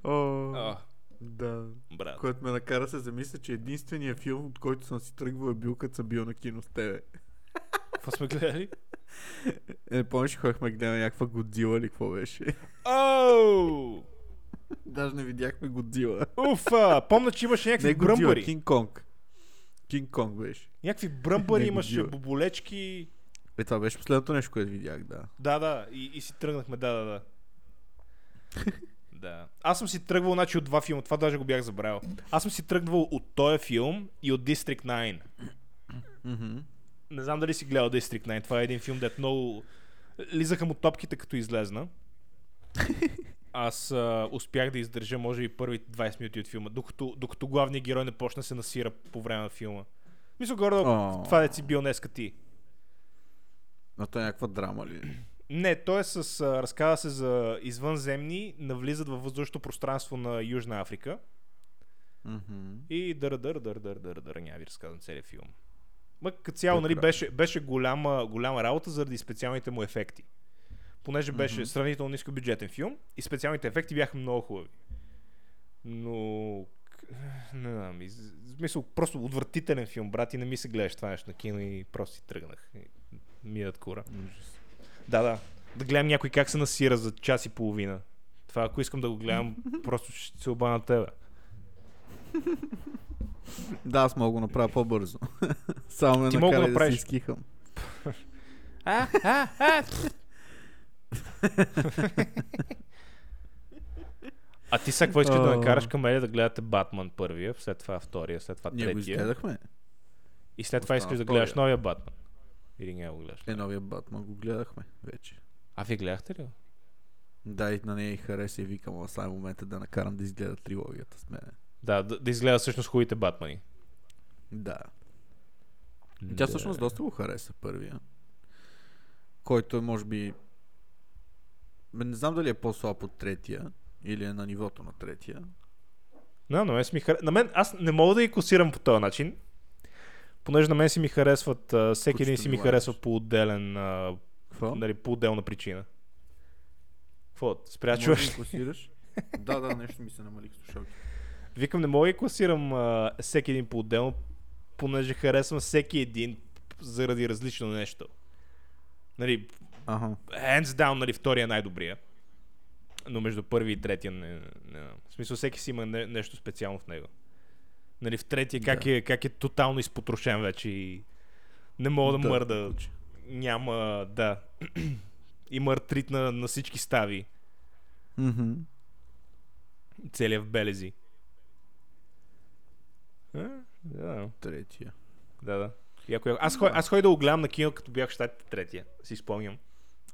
О, да. Брат. Което ме накара се замисля, че единственият филм, от който съм си тръгвал е бил, като съм бил на кино с тебе. Какво сме гледали? Е, не помниш, ходихме да гледаме някаква Годзила или какво беше. Оу! Даже не видяхме Годзила. Уфа! Помня, че имаше някакви Не бръмбари. Кинг Конг. Кинг Конг беше. Някакви бръмбари имаше, боболечки. Е, това беше последното нещо, което видях, да. Да, да, и, и си тръгнахме, да, да, да. да. Аз съм си тръгвал, значи, от два филма, това даже го бях забравил. Аз съм си тръгвал от този филм и от District 9. Не знам дали си гледал District 9, това е един филм, дет много... Лизаха му топките, като излезна. Аз а, успях да издържа, може би, първите 20 минути от филма, докато, докато главният герой не почна се насира по време на филма. Мисля, горе О. това да си бил днеска ти. Но то е някаква драма ли? Не, той е с... А, разказва се за извънземни, навлизат във въздушното пространство на Южна Африка Мгм. и дър дър дър дър дър дър няма ви разказвам целият филм. Ма като цяло, нали, беше, беше голяма, голяма работа заради специалните му ефекти. Понеже беше Мгм. сравнително ниско бюджетен филм и специалните ефекти бяха много хубави. Но... Не знам, из- в смисъл, просто отвратителен филм, брат, и не ми се гледаш това нещо на кино и просто си тръгнах. И Ми е кура. Ужас. Да, да. Да гледам някой как се насира за час и половина. Това ако искам да го гледам, просто ще се оба на тебе. Да, аз мога го направя по-бързо. Само ме Ти мога да да, си изкихам. А, а, а. А ти сега какво искаш да накараш към мен да гледате Батман първия, след това втория, след това Ние го третия. изгледахме. И след това искаш да гледаш новия Батман. Или не го гледаш? Е, новия Батман го гледахме вече. А вие гледахте ли? Да, и на нея и хареса и викам, а сега е момента да накарам да изгледа трилогията с мене. Да, да, да изгледа всъщност хубавите Батмани. Да. Тя всъщност доста го хареса първия. Който е, може би... Не знам дали е по-слаб от третия. Или е на нивото на третия. Да, на мен си ми хар... На мен, аз не мога да ги класирам по този начин, понеже на мен си ми харесват, всеки един си ми харесва по отделен, нали, по отделна причина. Какво? Спря чуваш? да да, да, нещо ми се намалих слушалки. Викам, не мога да класирам а, всеки един по отделно, понеже харесвам всеки един заради различно нещо. Нали, Ага. hands down, нали, втория е най-добрия. Но между първи и третия не, не, В смисъл, всеки си има не, нещо специално в него. Нали, в третия как, Да. е, как е тотално изпотрошен вече и не мога да, Да, мърда. Няма, да. има артрит на, на всички стави. Мгм. Целият в белези. А, да, Третия. да, да. Яко, яко. Аз, хой, аз ходих да го гледам на кино, като бях в щатите третия. Си спомням.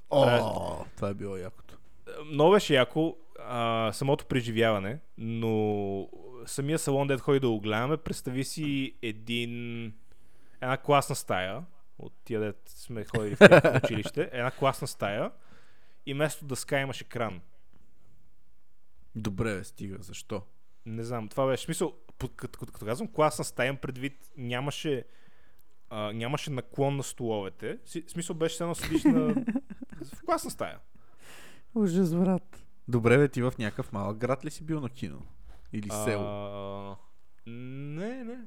О, това е било якото. много беше яко а, самото преживяване, но самия салон, дед ходи да го гледаме, представи си един, една класна стая, от тия дет сме ходили в тях училище, една класна стая и вместо дъска имаш екран. Добре, бе, стига. Защо? Не знам, това беше смисъл, като, като, като казвам класна стая, имам предвид нямаше а, нямаше наклон на столовете. Си- смисъл беше едно седиш на... в класна стая. Ужас, брат. Добре, бе, ти в някакъв малък град ли си бил на кино? Или село? А, не, не.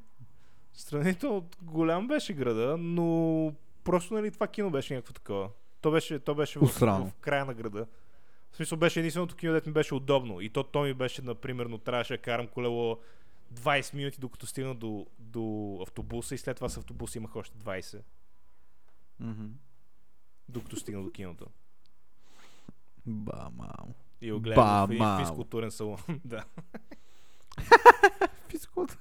Сравнително голям беше града, но просто нали, това кино беше някакво такова. То беше, то беше в, Усрано. в, края на града. В смисъл беше единственото кино, дето ми беше удобно. И то, то ми беше, например, трябваше да карам колело 20 минути, докато стигна до, до автобуса и след това с автобуса имах още 20, Мгм. докато стигна до киното. Ба, мамо. И го гледах в един физкултурен салон. да. Физкулт.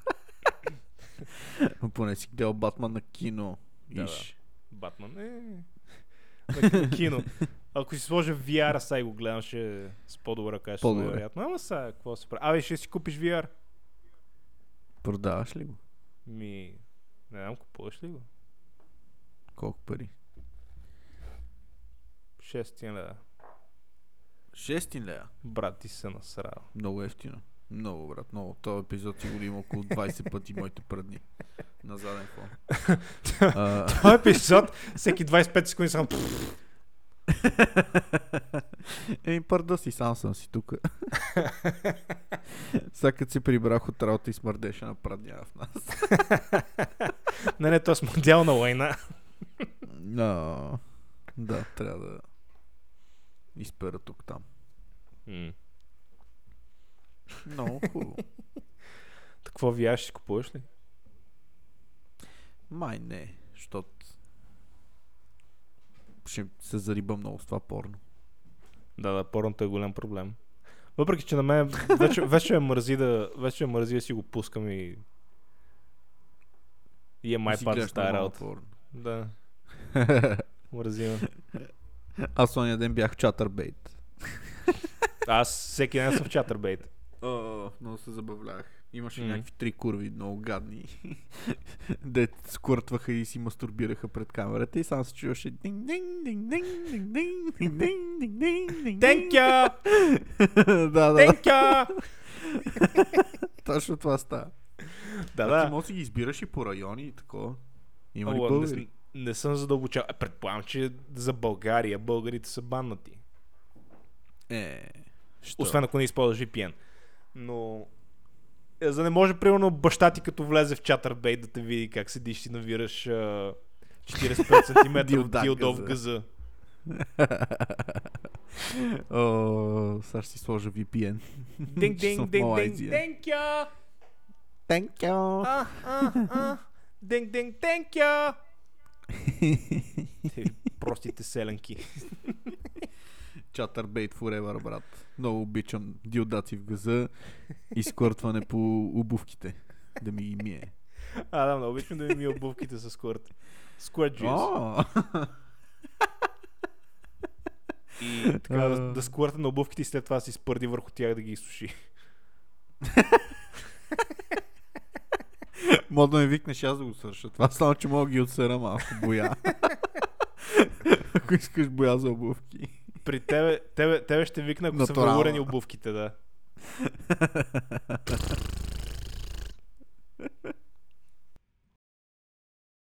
Но поне си гледал Батман на кино. Да, Иш. Батман е... На, кино. Ако си сложа VR, сега го гледам, ще е с по-добра качество. Вероятно. Ама сега, какво се прави? Абе, ще си купиш VR. Продаваш ли го? Ми... Не знам, купуваш ли го? Колко пари? 6 лева. 6 лея. Брат, ти се насрал. Много ефтино. Много, брат, много. Този епизод сигурно има около 20 пъти моите пръдни. На заден фон. Това епизод, всеки 25 секунди съм... Еми, пърда си, сам съм си тук. Сега като се прибрах от работа и смърдеше на прадня в нас. не, не, то с моделна война. Но, да, трябва да изпера тук там. Много хубаво. Та Какво VR ще си купуваш ли? Май не, защото ще се зариба много с това порно. Да, да, порното е голям проблем. Въпреки, че на мен вече, вече ме мързи да, вече ме мързи да си го пускам и и е гледаш тази нормално работа. порно. Да, мързи ме. Аз ония ден бях в чатърбейт. Аз всеки ден съм в чатърбейт. О, много се забавлях. Имаше mm. някакви три курви, много гадни, де сквъртваха и си мастурбираха пред камерата и само се чуваше Тенкя! да, да. Тенкя! Точно това става. Да, да. Ти може да ги избираш и по райони и такова. Има ли българи? Не съм задълбочал. Предполагам, че за България българите са баннати. Е. Освен ако не използваш VPN. Но за да не може, примерно, баща ти като влезе в чатърбейт да те види как седиш и навираш а, 45 см Дилдак дилдо в газа. О, сега ще си сложа VPN. Динг, динг, динг, Малайзия. динг, thank you! Thank you. А, а, а. Динг, динг, thank you! Те Простите селенки. Чатърбейт forever, брат. Много обичам дилдаци в газа и сквъртване по обувките. Да ми ги мие. А, да, много обичам да ми ми обувките с скорт. Скорт! И така да, да сквърта на обувките и след това да си спърди върху тях да ги изсуши. Мога да ме викнеш аз да го свърша. Това само, че мога да ги отсера малко боя. Ако искаш боя за обувки. При тебе, тебе, тебе ще викна, ако са Натурално. валурени обувките, да.